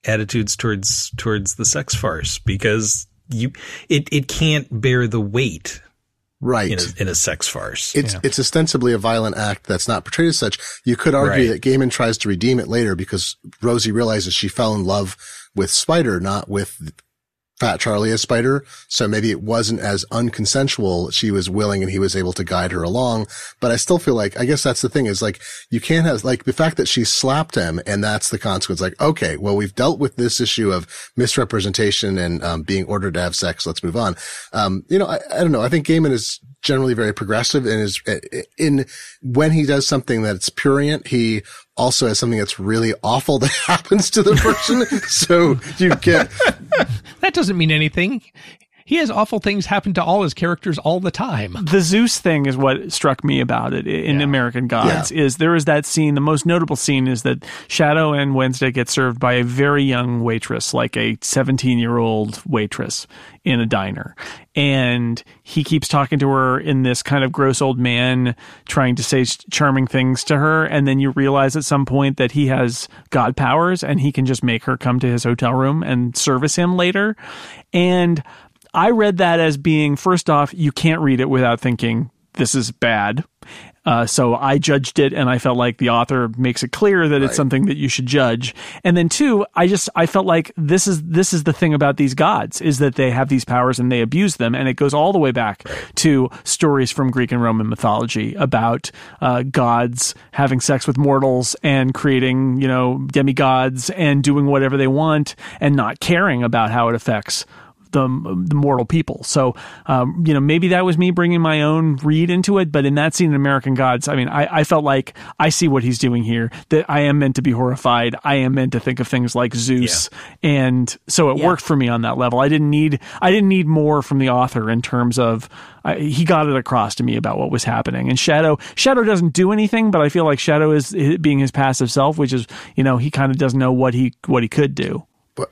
attitudes towards towards the sex farce because you it it can't bear the weight Right. in a, in a sex farce. It's it's ostensibly a violent act that's not portrayed as such. You could argue Right. that Gaiman tries to redeem it later because Rosie realizes she fell in love with Spider, not with Fat Charlie as Spider. So maybe it wasn't as unconsensual. She was willing and he was able to guide her along. But I still feel like, I guess that's the thing is like, you can't have, like the fact that she slapped him and that's the consequence. Like, okay, well, we've dealt with this issue of misrepresentation and, um, being ordered to have sex. Let's move on. Um, you know, I, I don't know. I think Gaiman is generally very progressive and is in when he does something that's purient, he also has something that's really awful that (laughs) happens to the person. so you get, (laughs) That doesn't mean anything. He has awful things happen to all his characters all the time. the Zeus thing is what struck me about it in American Gods. Is there is that scene? The most notable scene is that Shadow and Wednesday get served by a very young waitress, like a seventeen year old waitress in a diner, and he keeps talking to her in this kind of gross old man, trying to say charming things to her, and then you realize at some point that he has god powers and he can just make her come to his hotel room and service him later, and. I read that as being first off, you can't read it without thinking this is bad. Uh, so I judged it, and I felt like the author makes it clear that it's something that you should judge. And then two, I just I felt like this is this is the thing about these gods is that they have these powers and they abuse them, and it goes all the way back to stories from Greek and Roman mythology about uh, gods having sex with mortals and creating you know demigods and doing whatever they want and not caring about how it affects the, the mortal people. So, um, you know, maybe that was me bringing my own read into it. But in that scene in American Gods, I mean, I, I felt like I see what he's doing here, that I am meant to be horrified. I am meant to think of things like Zeus. And so it Yeah. worked for me on that level. I didn't need, I didn't need more from the author in terms of, I, he got it across to me about what was happening. And Shadow, Shadow doesn't do anything, but I feel like Shadow is is being his passive self, which is, you know, he kind of doesn't know what he, what he could do.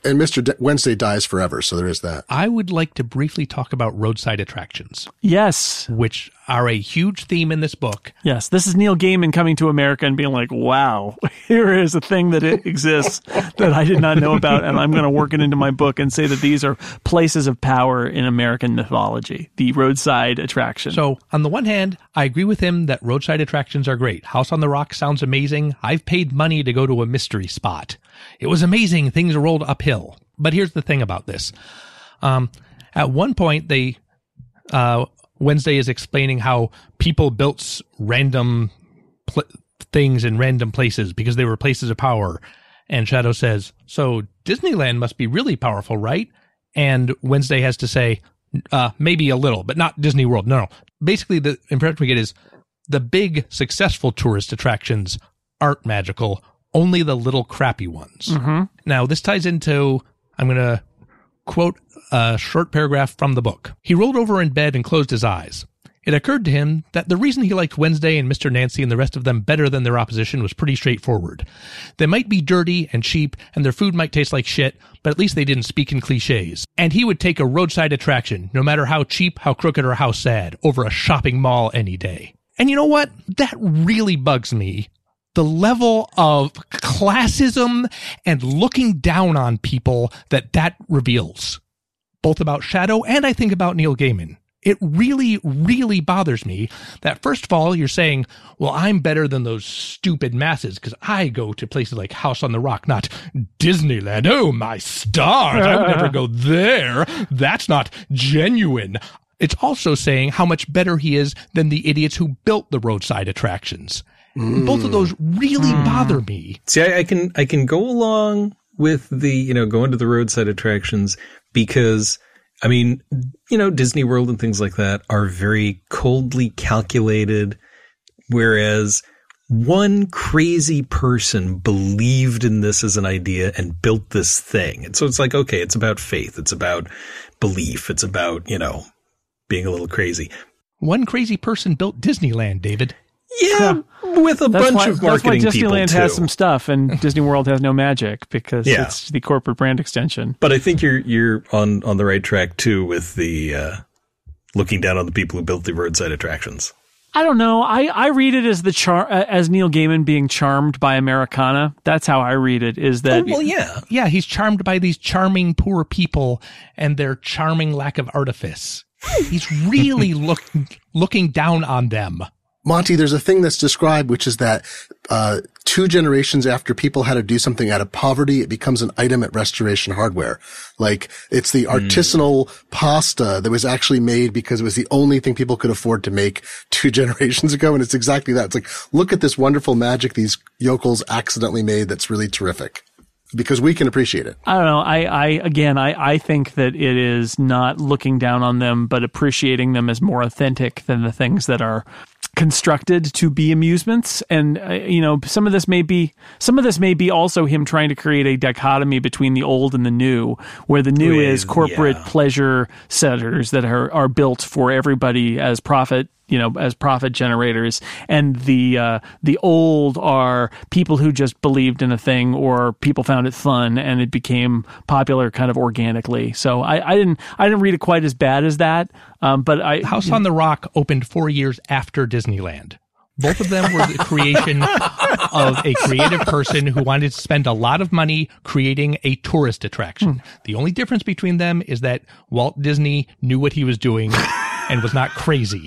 And Mr. D- Wednesday dies forever. So there is that. I would like to briefly talk about roadside attractions, Yes. which are a huge theme in this book. Yes, this is Neil Gaiman coming to America and being like, "Wow, (laughs) here is a thing that it exists (laughs) that I did not know about, and I'm going to work it into my book and say that these are places of power in American mythology, the roadside attraction." So, on the one hand, I agree with him that roadside attractions are great. House on the Rock sounds amazing. I've paid money to go to a mystery spot. It was amazing. Things rolled uphill. But here's the thing about this. Um, at one point, they, uh, Wednesday is explaining how people built random pl- things in random places because they were places of power. And Shadow says, So Disneyland must be really powerful, right? And Wednesday has to say, uh, maybe a little, but not Disney World. No, no. Basically, the impression we get is the big successful tourist attractions aren't magical, only the little crappy ones. Now, this ties into, I'm going to quote a short paragraph from the book. He rolled over in bed and closed his eyes. It occurred to him that the reason he liked Wednesday and Mr. Nancy and the rest of them better than their opposition was pretty straightforward. They might be dirty and cheap, and their food might taste like shit, but at least they didn't speak in cliches. And he would take a roadside attraction, no matter how cheap, how crooked, or how sad, over a shopping mall any day. And you know what? That really bugs me. The level of classism and looking down on people that that reveals both about Shadow and I think about Neil Gaiman. It really, really bothers me that first of all, you're saying, well, I'm better than those stupid masses because I go to places like House on the Rock, not Disneyland. Oh, my stars. I would never go (laughs) there. That's not genuine. It's also saying how much better he is than the idiots who built the roadside attractions. Both of those really hmm. bother me. See, I, I can I can go along with the you know going to the roadside attractions because I mean you know Disney World and things like that are very coldly calculated, whereas one crazy person believed in this as an idea and built this thing, and so it's like okay, it's about faith, it's about belief, it's about you know being a little crazy. One crazy person built Disneyland, David. Yeah, with a that's bunch why, of that's why marketing people Disneyland too. has some stuff and (laughs) Disney World has no magic because Yeah. it's the corporate brand extension. But I think you're you're on on the right track too with the uh, looking down on the people who built the roadside attractions. I don't know. I, I read it as the char uh, as Neil Gaiman being charmed by Americana. That's how I read it. Is that Well, yeah. Yeah, he's charmed by these charming poor people and their charming lack of artifice. He's really (laughs) look, looking down on them. Monty, there's a thing that's described, which is that uh, two generations after people had to do something out of poverty, it becomes an item at Restoration Hardware. Like it's the artisanal pasta that was actually made because it was the only thing people could afford to make two (laughs) generations ago, and it's exactly that. It's like look at this wonderful magic these yokels accidentally made. That's really terrific because we can appreciate it. I don't know. I, I again, I, I think that it is not looking down on them, but appreciating them as more authentic than the things that are constructed to be amusements. And uh, you know, some of this may be some of this may be also him trying to create a dichotomy between the old and the new, where the new With- is corporate yeah. pleasure centers that are are built for everybody as profit you know as profit generators and the uh, the old are people who just believed in a thing or people found it fun and it became popular kind of organically so I, I didn't I didn't read it quite as bad as that um, but I House on the Rock opened four years after Disneyland. Both of them were the creation (laughs) of a creative person who wanted to spend a lot of money creating a tourist attraction. The only difference between them is that Walt Disney knew what he was doing and was not crazy.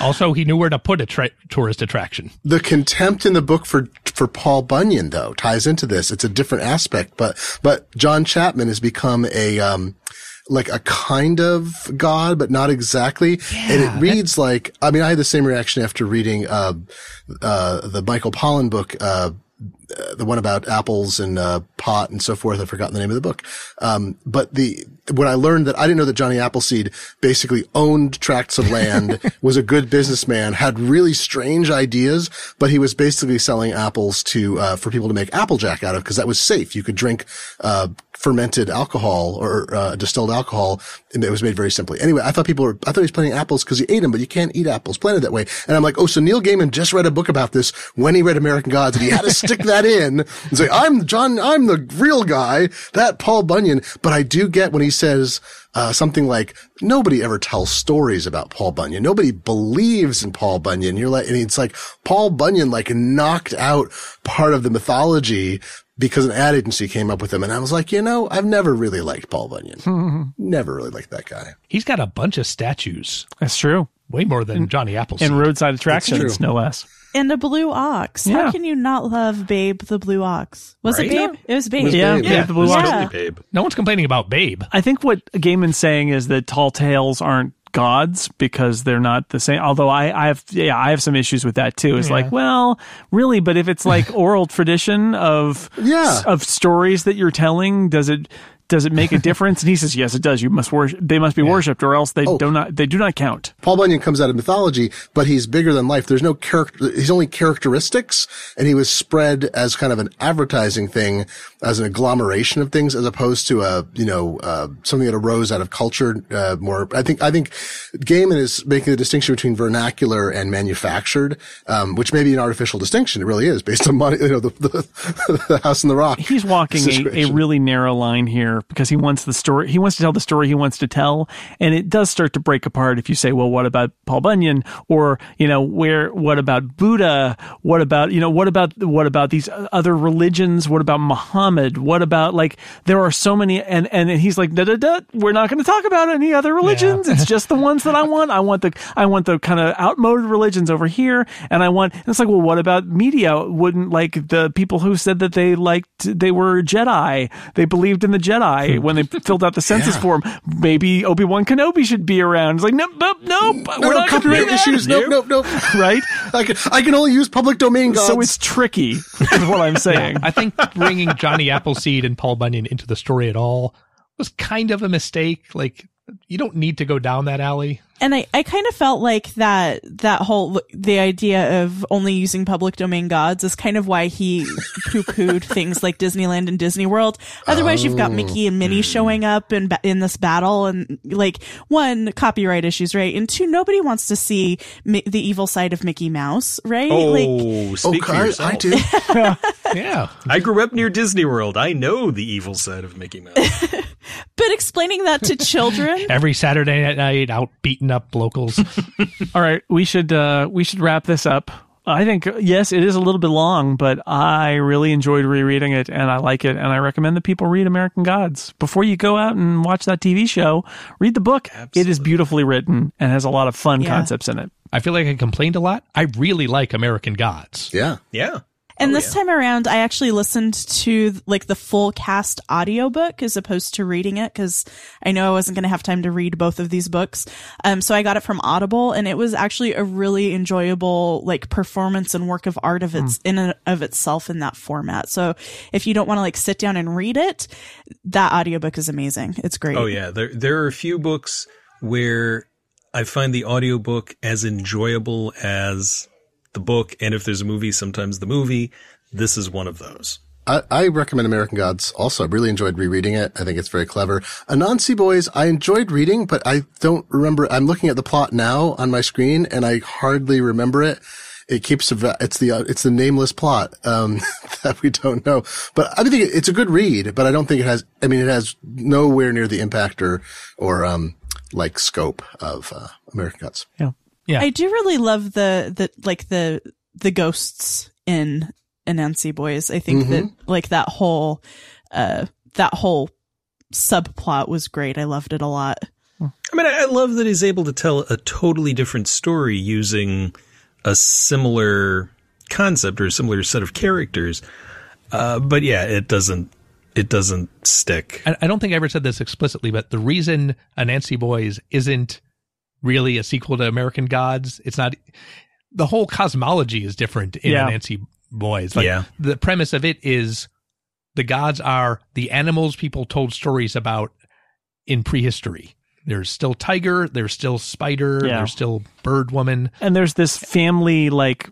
Also, he knew where to put a tra- tourist attraction. The contempt in the book for for Paul Bunyan though ties into this. It's a different aspect, but but John Chapman has become a um like a kind of god, but not exactly. and it reads like I mean, I had the same reaction after reading uh uh the Michael Pollan book uh uh, the one about apples and uh, pot and so forth. I've forgotten the name of the book. Um, but the when I learned that I didn't know that Johnny Appleseed basically owned tracts of land, (laughs) was a good businessman, had really strange ideas, but he was basically selling apples to uh, for people to make applejack out of because that was safe. You could drink uh, fermented alcohol or uh, distilled alcohol, and it was made very simply. Anyway, I thought people were I thought he was planting apples because he ate them, but you can't eat apples planted that way. And I'm like, oh, so Neil Gaiman just read a book about this when he read American Gods, and he had to stick that (laughs) in and say, I'm John, I'm the real guy, that Paul Bunyan. But I do get when he says uh, something like, nobody ever tells stories about Paul Bunyan. Nobody believes in Paul Bunyan. You're like, and it's like Paul Bunyan like knocked out part of the mythology because an ad agency came up with him. And I was like, you know, I've never really liked Paul Bunyan. (laughs) never really liked that guy. He's got a bunch of statues, that's true way more than Johnny Appleseed. and roadside attractions no less And a blue ox. Yeah. How can you not love Babe the blue ox? Was Right? it Babe? It was Babe. was yeah, Babe. yeah, Yeah. the blue Yeah. ox. Totally, babe. no one's complaining about Babe. I think what Gaiman's saying is that tall tales aren't gods because they're not the same. Although I, I have, yeah, I have some issues with that too. It's like, well, really, but if it's like (laughs) oral tradition of, Yeah. of stories that you're telling, does it, does it make a difference? And he says, yes, it does. You must worship, they must be worshipped or else they do not, they do not count. Paul Bunyan comes out of mythology, but he's bigger than life. There's no character, he's only characteristics, and he was spread as kind of an advertising thing, as an agglomeration of things, as opposed to a, you know, uh, something that arose out of culture, uh, more, I think, I think Gaiman is making the distinction between vernacular and manufactured, um, which may be an artificial distinction. It really is based on money, you know, the, the, (laughs) the house in the rock. He's walking a, a really narrow line here because he wants the story. He wants to tell the story he wants to tell, and it does start to break apart if you say, "Well, what about Paul Bunyan?" or you know, where what about Buddha? What about you know, what about what about these other religions? What about Muhammad? What about like there are so many, and and he's like, da da da. We're not going to talk about any other religions. it's just the ones that I want. I want the I want the kind of outmoded religions over here, and I want. And it's like, well, what about media? Wouldn't like the people who said that they liked they were Jedi, they believed in the Jedi when they (laughs) filled out the census form. Maybe Obi Wan Kenobi should be around. It's like, nope, nope, nope. no, we're no, not going to copyright that. issues. Nope, nope, nope. (laughs) Right. I can, I can only use public domain gods. So it's tricky. Is what I'm saying. I think bringing Johnny Appleseed and Paul Bunyan into the story at all was kind of a mistake. Like, you don't need to go down that alley. And I, I kind of felt like that, that whole, the idea of only using public domain gods is kind of why he (laughs) poo-pooed things like Disneyland and Disney World. Otherwise, you've got Mickey and Minnie oh. showing up in, in this battle and like, one, copyright issues, right? And two, nobody wants to see Mi- the evil side of Mickey Mouse, right? Oh, like, Oh, oh, speak for I. I do. (laughs) Yeah. I grew up near Disney World. I know the evil side of Mickey Mouse. (laughs) But explaining that to children, (laughs) Every Saturday night, out beating up locals. (laughs) All right, we should uh, we should wrap this up. I think yes, it is a little bit long, but I really enjoyed rereading it, and I like it, and I recommend that people read American Gods before you go out and watch that TV show. Read the book; it is beautifully written and has a lot of fun Yeah. concepts in it. I feel like I complained a lot. I really like American Gods. Yeah. Yeah. And this time around, I actually listened to like the full cast audiobook as opposed to reading it because I know I wasn't going to have time to read both of these books. Um, so I got it from Audible, and it was actually a really enjoyable like performance and work of art of its in and of itself in that format. So if you don't want to like sit down and read it, that audiobook is amazing. It's great. Oh yeah, there there are a few books where I find the audiobook as enjoyable as the book, and if there's a movie, sometimes the movie. This is one of those. I, I recommend American Gods also. I really enjoyed rereading it. I think it's very clever. Anansi Boys, I enjoyed reading, but I don't remember. I'm looking at the plot now on my screen and I hardly remember it. It keeps, it's the, uh, it's the nameless plot, um, (laughs) that we don't know. But I think it's a good read, but I don't think it has, I mean, it has nowhere near the impact or, or, um, like scope of, uh, American Gods. Yeah. Yeah. I do really love the the like the the ghosts in Anansi Boys. I think that like that whole uh that whole subplot was great. I loved it a lot. I mean, I I love that he's able to tell a totally different story using a similar concept or a similar set of characters. Uh, but yeah, it doesn't it doesn't stick. I, I don't think I ever said this explicitly, but the reason Anansi Boys isn't really a sequel to American Gods, it's not. The whole cosmology is different in Yeah. Anansi Boys. Like, Yeah. The premise of it is the gods are the animals people told stories about in prehistory. There's still tiger, there's still spider, Yeah. there's still bird woman. And there's this family like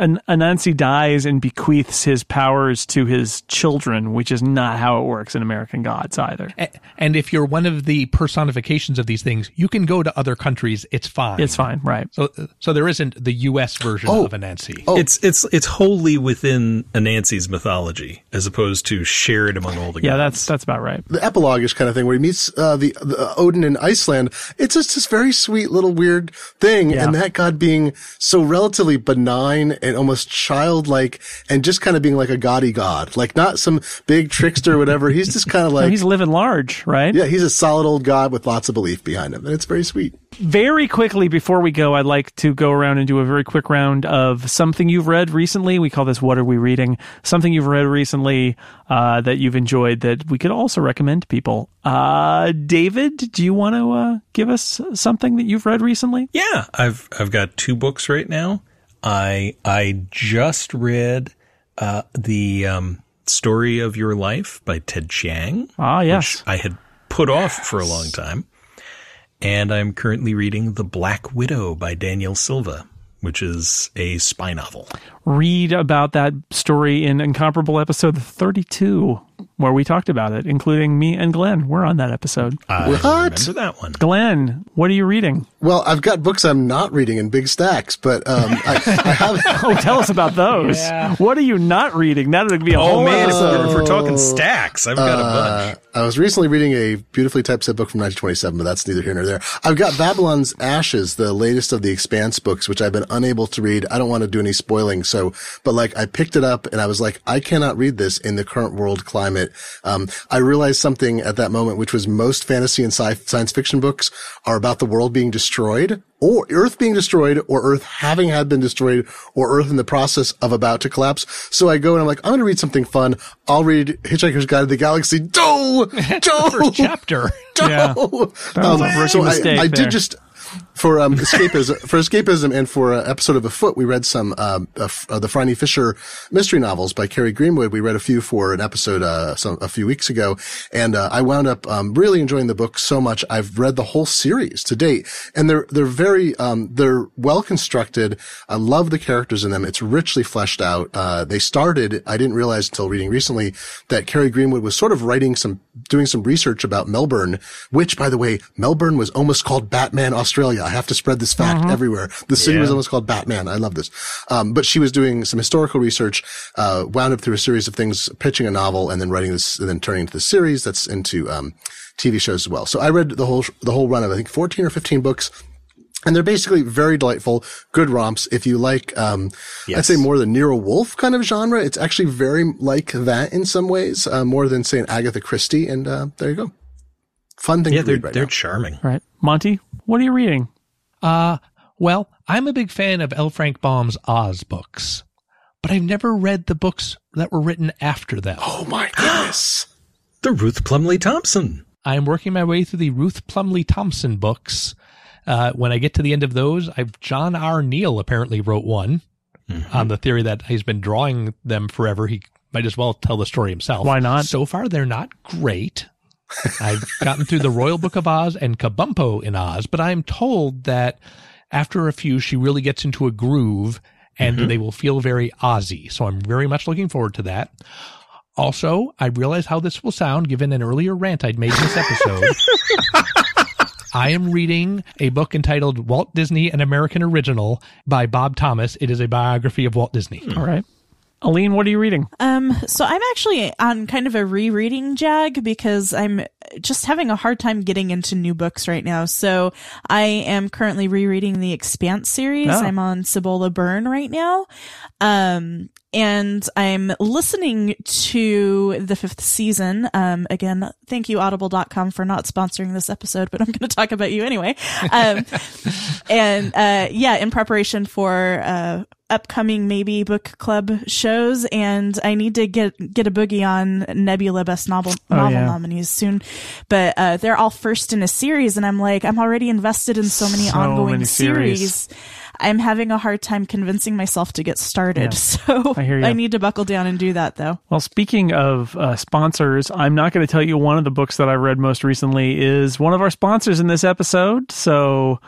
An- Anansi dies and bequeaths his powers to his children, which is not how it works in American Gods either. And if you're one of the personifications of these things, you can go to other countries. It's fine. It's fine, right? So, so there isn't the U.S. version Oh. of Anansi. Oh. It's it's it's wholly within Anansi's mythology as opposed to shared among all the Yeah, gods. that's that's about right. the epilogue-ish kind of thing where he meets uh, the, the Odin in Iceland. It's just this very sweet little weird thing, Yeah. and that god being so relatively benign and almost childlike, and just kind of being like a gaudy god, like not some big trickster or whatever. He's just kind of No, like, he's living large, right? yeah, he's a solid old god with lots of belief behind him, and it's very sweet. Very quickly before we go, I'd like to go around and do a very quick round of something you've read recently. We call this "What Are We Reading?" Something you've read recently uh, that you've enjoyed that we could also recommend to people. Uh, David, do you want to uh, give us something that you've read recently? Yeah, I've I've got two books right now. I I just read uh, the um, story of your life by Ted Chiang. Ah, yes. which I had put off for a long time, and I'm currently reading The Black Widow by Daniel Silva, which is a spy novel. Read about that story in Incomparable episode 32, where we talked about it, including me and Glenn. We're on that episode. I What? remember that one. Glenn, what are you reading? Well, I've got books I'm not reading in big stacks, but um, I, I have. (laughs) Oh, tell us about those. What are you not reading? That would be a Oh whole man, if episode. if we're talking stacks, I've got a bunch. I was recently reading a beautifully typeset book from 1927, but that's neither here nor there. I've got Babylon's Ashes, the latest of the Expanse books, which I've been unable to read. I don't want to do any spoiling, so, but like I picked it up and I was like, I cannot read this in the current world climate. Um, I realized something at that moment, which was most fantasy and sci- science fiction books are about the world being destroyed or Earth being destroyed or Earth having had been destroyed or Earth in the process of about to collapse. So I go and I'm like, I'm going to read something fun. I'll read Hitchhiker's Guide to the Galaxy. Doe! Doe! (laughs) First chapter. (laughs) Yeah. Doe! That was a rookie um, so I, mistake I did just, for um, escapism, for escapism, and for an episode of Afoot, we read some um, uh, uh, the Phryne Fisher mystery novels by Kerry Greenwood. We read a few for an episode uh, some, a few weeks ago, and uh, I wound up um, really enjoying the book so much. I've read the whole series to date, and they're they're very um, they're well constructed. I love the characters in them. It's richly fleshed out. Uh, they started. I didn't realize until reading recently that Kerry Greenwood was sort of writing some doing some research about Melbourne, which by the way, Melbourne was almost called Batman Australia. I have to spread this fact everywhere. The city was almost called Batman. I love this. Um, but she was doing some historical research, uh, wound up through a series of things, pitching a novel and then writing this, and then turning into the series that's into, um, TV shows as well. So I read the whole, the whole run of, I think, 14 or 15 books. And they're basically very delightful, good romps. If you like, um, I'd say more the Nero Wolfe kind of genre. It's actually very like that in some ways, uh, more than say an Agatha Christie. And, uh, there you go. Fun thing Yeah, to they're read right they're now. charming. Right. Monty, what are you reading? Uh, well, I'm a big fan of L. Frank Baum's Oz books, but I've never read the books that were written after them. (gasps) Oh my goodness. (gasps) The Ruth Plumly Thompson. I'm working my way through the Ruth Plumly Thompson books. Uh, when I get to the end of those, I've John R. Neill apparently wrote one on the theory that he's been drawing them forever. He might as well tell the story himself. Why not? So far, they're not great. I've (laughs) gotten through the Royal Book of Oz and Kabumpo in Oz, but I'm told that after a few, she really gets into a groove and they will feel very Ozzy. So I'm very much looking forward to that. Also, I realize how this will sound given an earlier rant I'd made in this episode. (laughs) I am reading a book entitled Walt Disney, an American Original by Bob Thomas. It is a biography of Walt Disney. All right. Aleen, what are you reading? Um, so I'm actually on kind of a rereading jag because I'm just having a hard time getting into new books right now. So I am currently rereading the Expanse series. Oh. I'm on Cibola Burn right now. Um, and I'm listening to the fifth season. Um, again, thank you audible.com for not sponsoring this episode, but I'm (laughs) going to talk about you anyway. Um, (laughs) and, uh, yeah, in preparation for, uh, upcoming maybe book club shows and I need to get get a boogie on Nebula best novel novel Oh, yeah. nominees soon. But uh they're all first in a series and I'm like I'm already invested in so many So ongoing many series. series. I'm having a hard time convincing myself to get started. Yeah. (laughs) So I. I need to buckle down and do that though. Well, speaking of uh, sponsors, I'm not going to tell you one of the books that I read most recently is one of our sponsors in this episode. So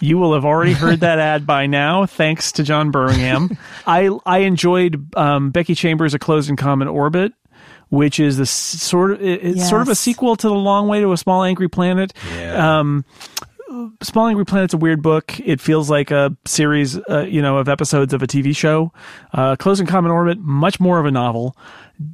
you will have already heard that (laughs) ad by now, thanks to John Birmingham. (laughs) I I enjoyed um, Becky Chambers' A Closed and Common Orbit. Which is the sort of it- it's sort of a sequel to the Long Way to a Small Angry Planet. Yeah. Um, Small Angry Planet's a weird book. It feels like a series, uh, you know, of episodes of a TV show. Uh, Close and Common Orbit, much more of a novel.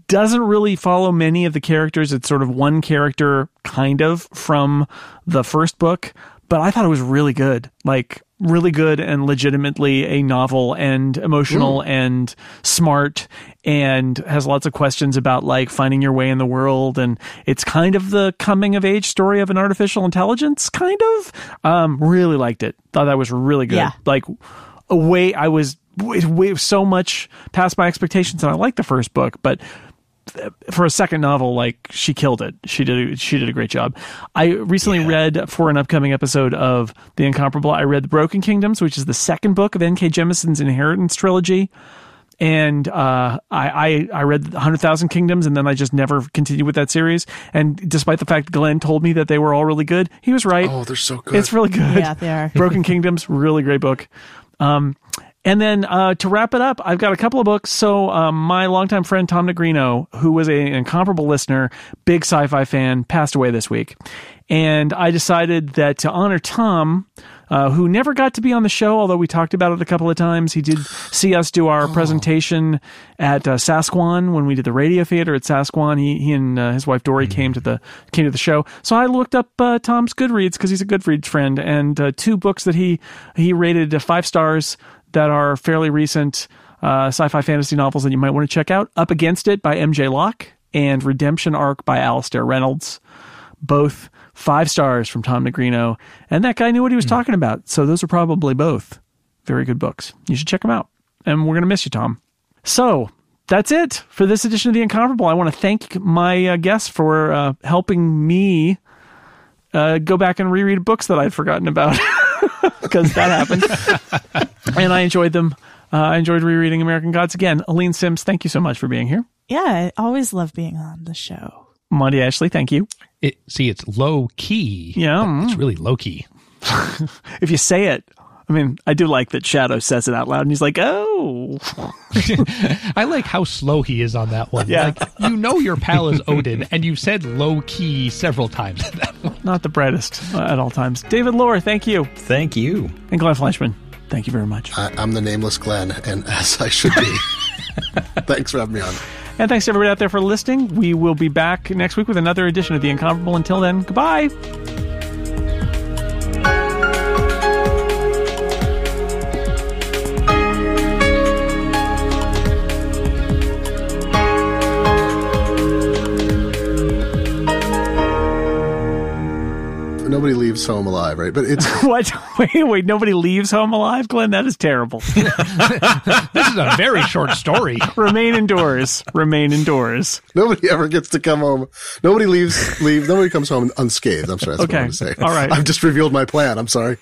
Doesn't really follow many of the characters. It's sort of one character, kind of, from the first book. But I thought it was really good. Like, really good and legitimately a novel and emotional and smart and has lots of questions about like finding your way in the world and it's kind of the coming of age story of an artificial intelligence kind of um really liked it thought that was really good Yeah. like a way i was way, way so much past my expectations and i liked the first book but for a second novel, like she killed it. She did. She did a great job. I recently read for an upcoming episode of The Incomparable. I read The Broken Kingdoms, which is the second book of N.K. Jemisin's Inheritance trilogy. And uh, I, I I read Hundred Thousand Kingdoms, and then I just never continued with that series. And despite the fact Glenn told me that they were all really good, he was right. Oh, they're so good. It's really good. Yeah, they are. Broken Kingdoms, really great book. Um, and then uh, to wrap it up, I've got a couple of books. So um, my longtime friend Tom Negrino, who was a, an incomparable listener, big sci-fi fan, passed away this week, and I decided that to honor Tom. Uh, who never got to be on the show, although we talked about it a couple of times. He did see us do our presentation at uh, Sasquan when we did the radio theater at Sasquan. He, he and uh, his wife Dori came to the came to the show. So I looked up uh, Tom's Goodreads because he's a Goodreads friend, and uh, two books that he he rated uh, five stars that are fairly recent uh, sci-fi fantasy novels that you might want to check out. Up Against It by M.J. Locke and Redemption Arc by Alastair Reynolds. Both five stars from Tom Negrino, and that guy knew what he was talking about. So those are probably both very good books. You should check them out. And we're gonna miss you, Tom. So that's it for this edition of the Incomparable. I want to thank my uh, guests for uh, helping me uh, go back and reread books that I'd forgotten about (laughs) (laughs) because that happened, (laughs) and I enjoyed them. Uh, I enjoyed rereading American Gods again. Aleen Simms, thank you so much for being here. Yeah, I always love being on the show. Monty Ashley, thank you. It, see, it's low key. Yeah, mm. It's really low key. (laughs) if you say it. I mean, I do like that Shadow says it out loud, and he's like, "Oh, (laughs) I like how slow he is on that one. Yeah. Like, you know your pal is Odin, and you've said low key several times in that one. not the brightest uh, at all times. David Loehr, thank you. Thank you. And Glenn Fleishman, thank you very much. I, I'm the nameless Glenn, and (laughs) as I should be. Thanks for having me on. And thanks to everybody out there for listening. We will be back next week with another edition of The Incomparable. Until then, goodbye. Nobody leaves home alive, right? But it's (laughs) What? Wait, wait, nobody leaves home alive, Glenn? That is terrible. (laughs) This is a very short story. Remain indoors. Remain indoors. nobody ever gets to come home. Nobody leaves. Leave. Nobody comes home unscathed. I'm sorry. That's what Okay. I'm saying. All right. I've just revealed my plan. I'm sorry.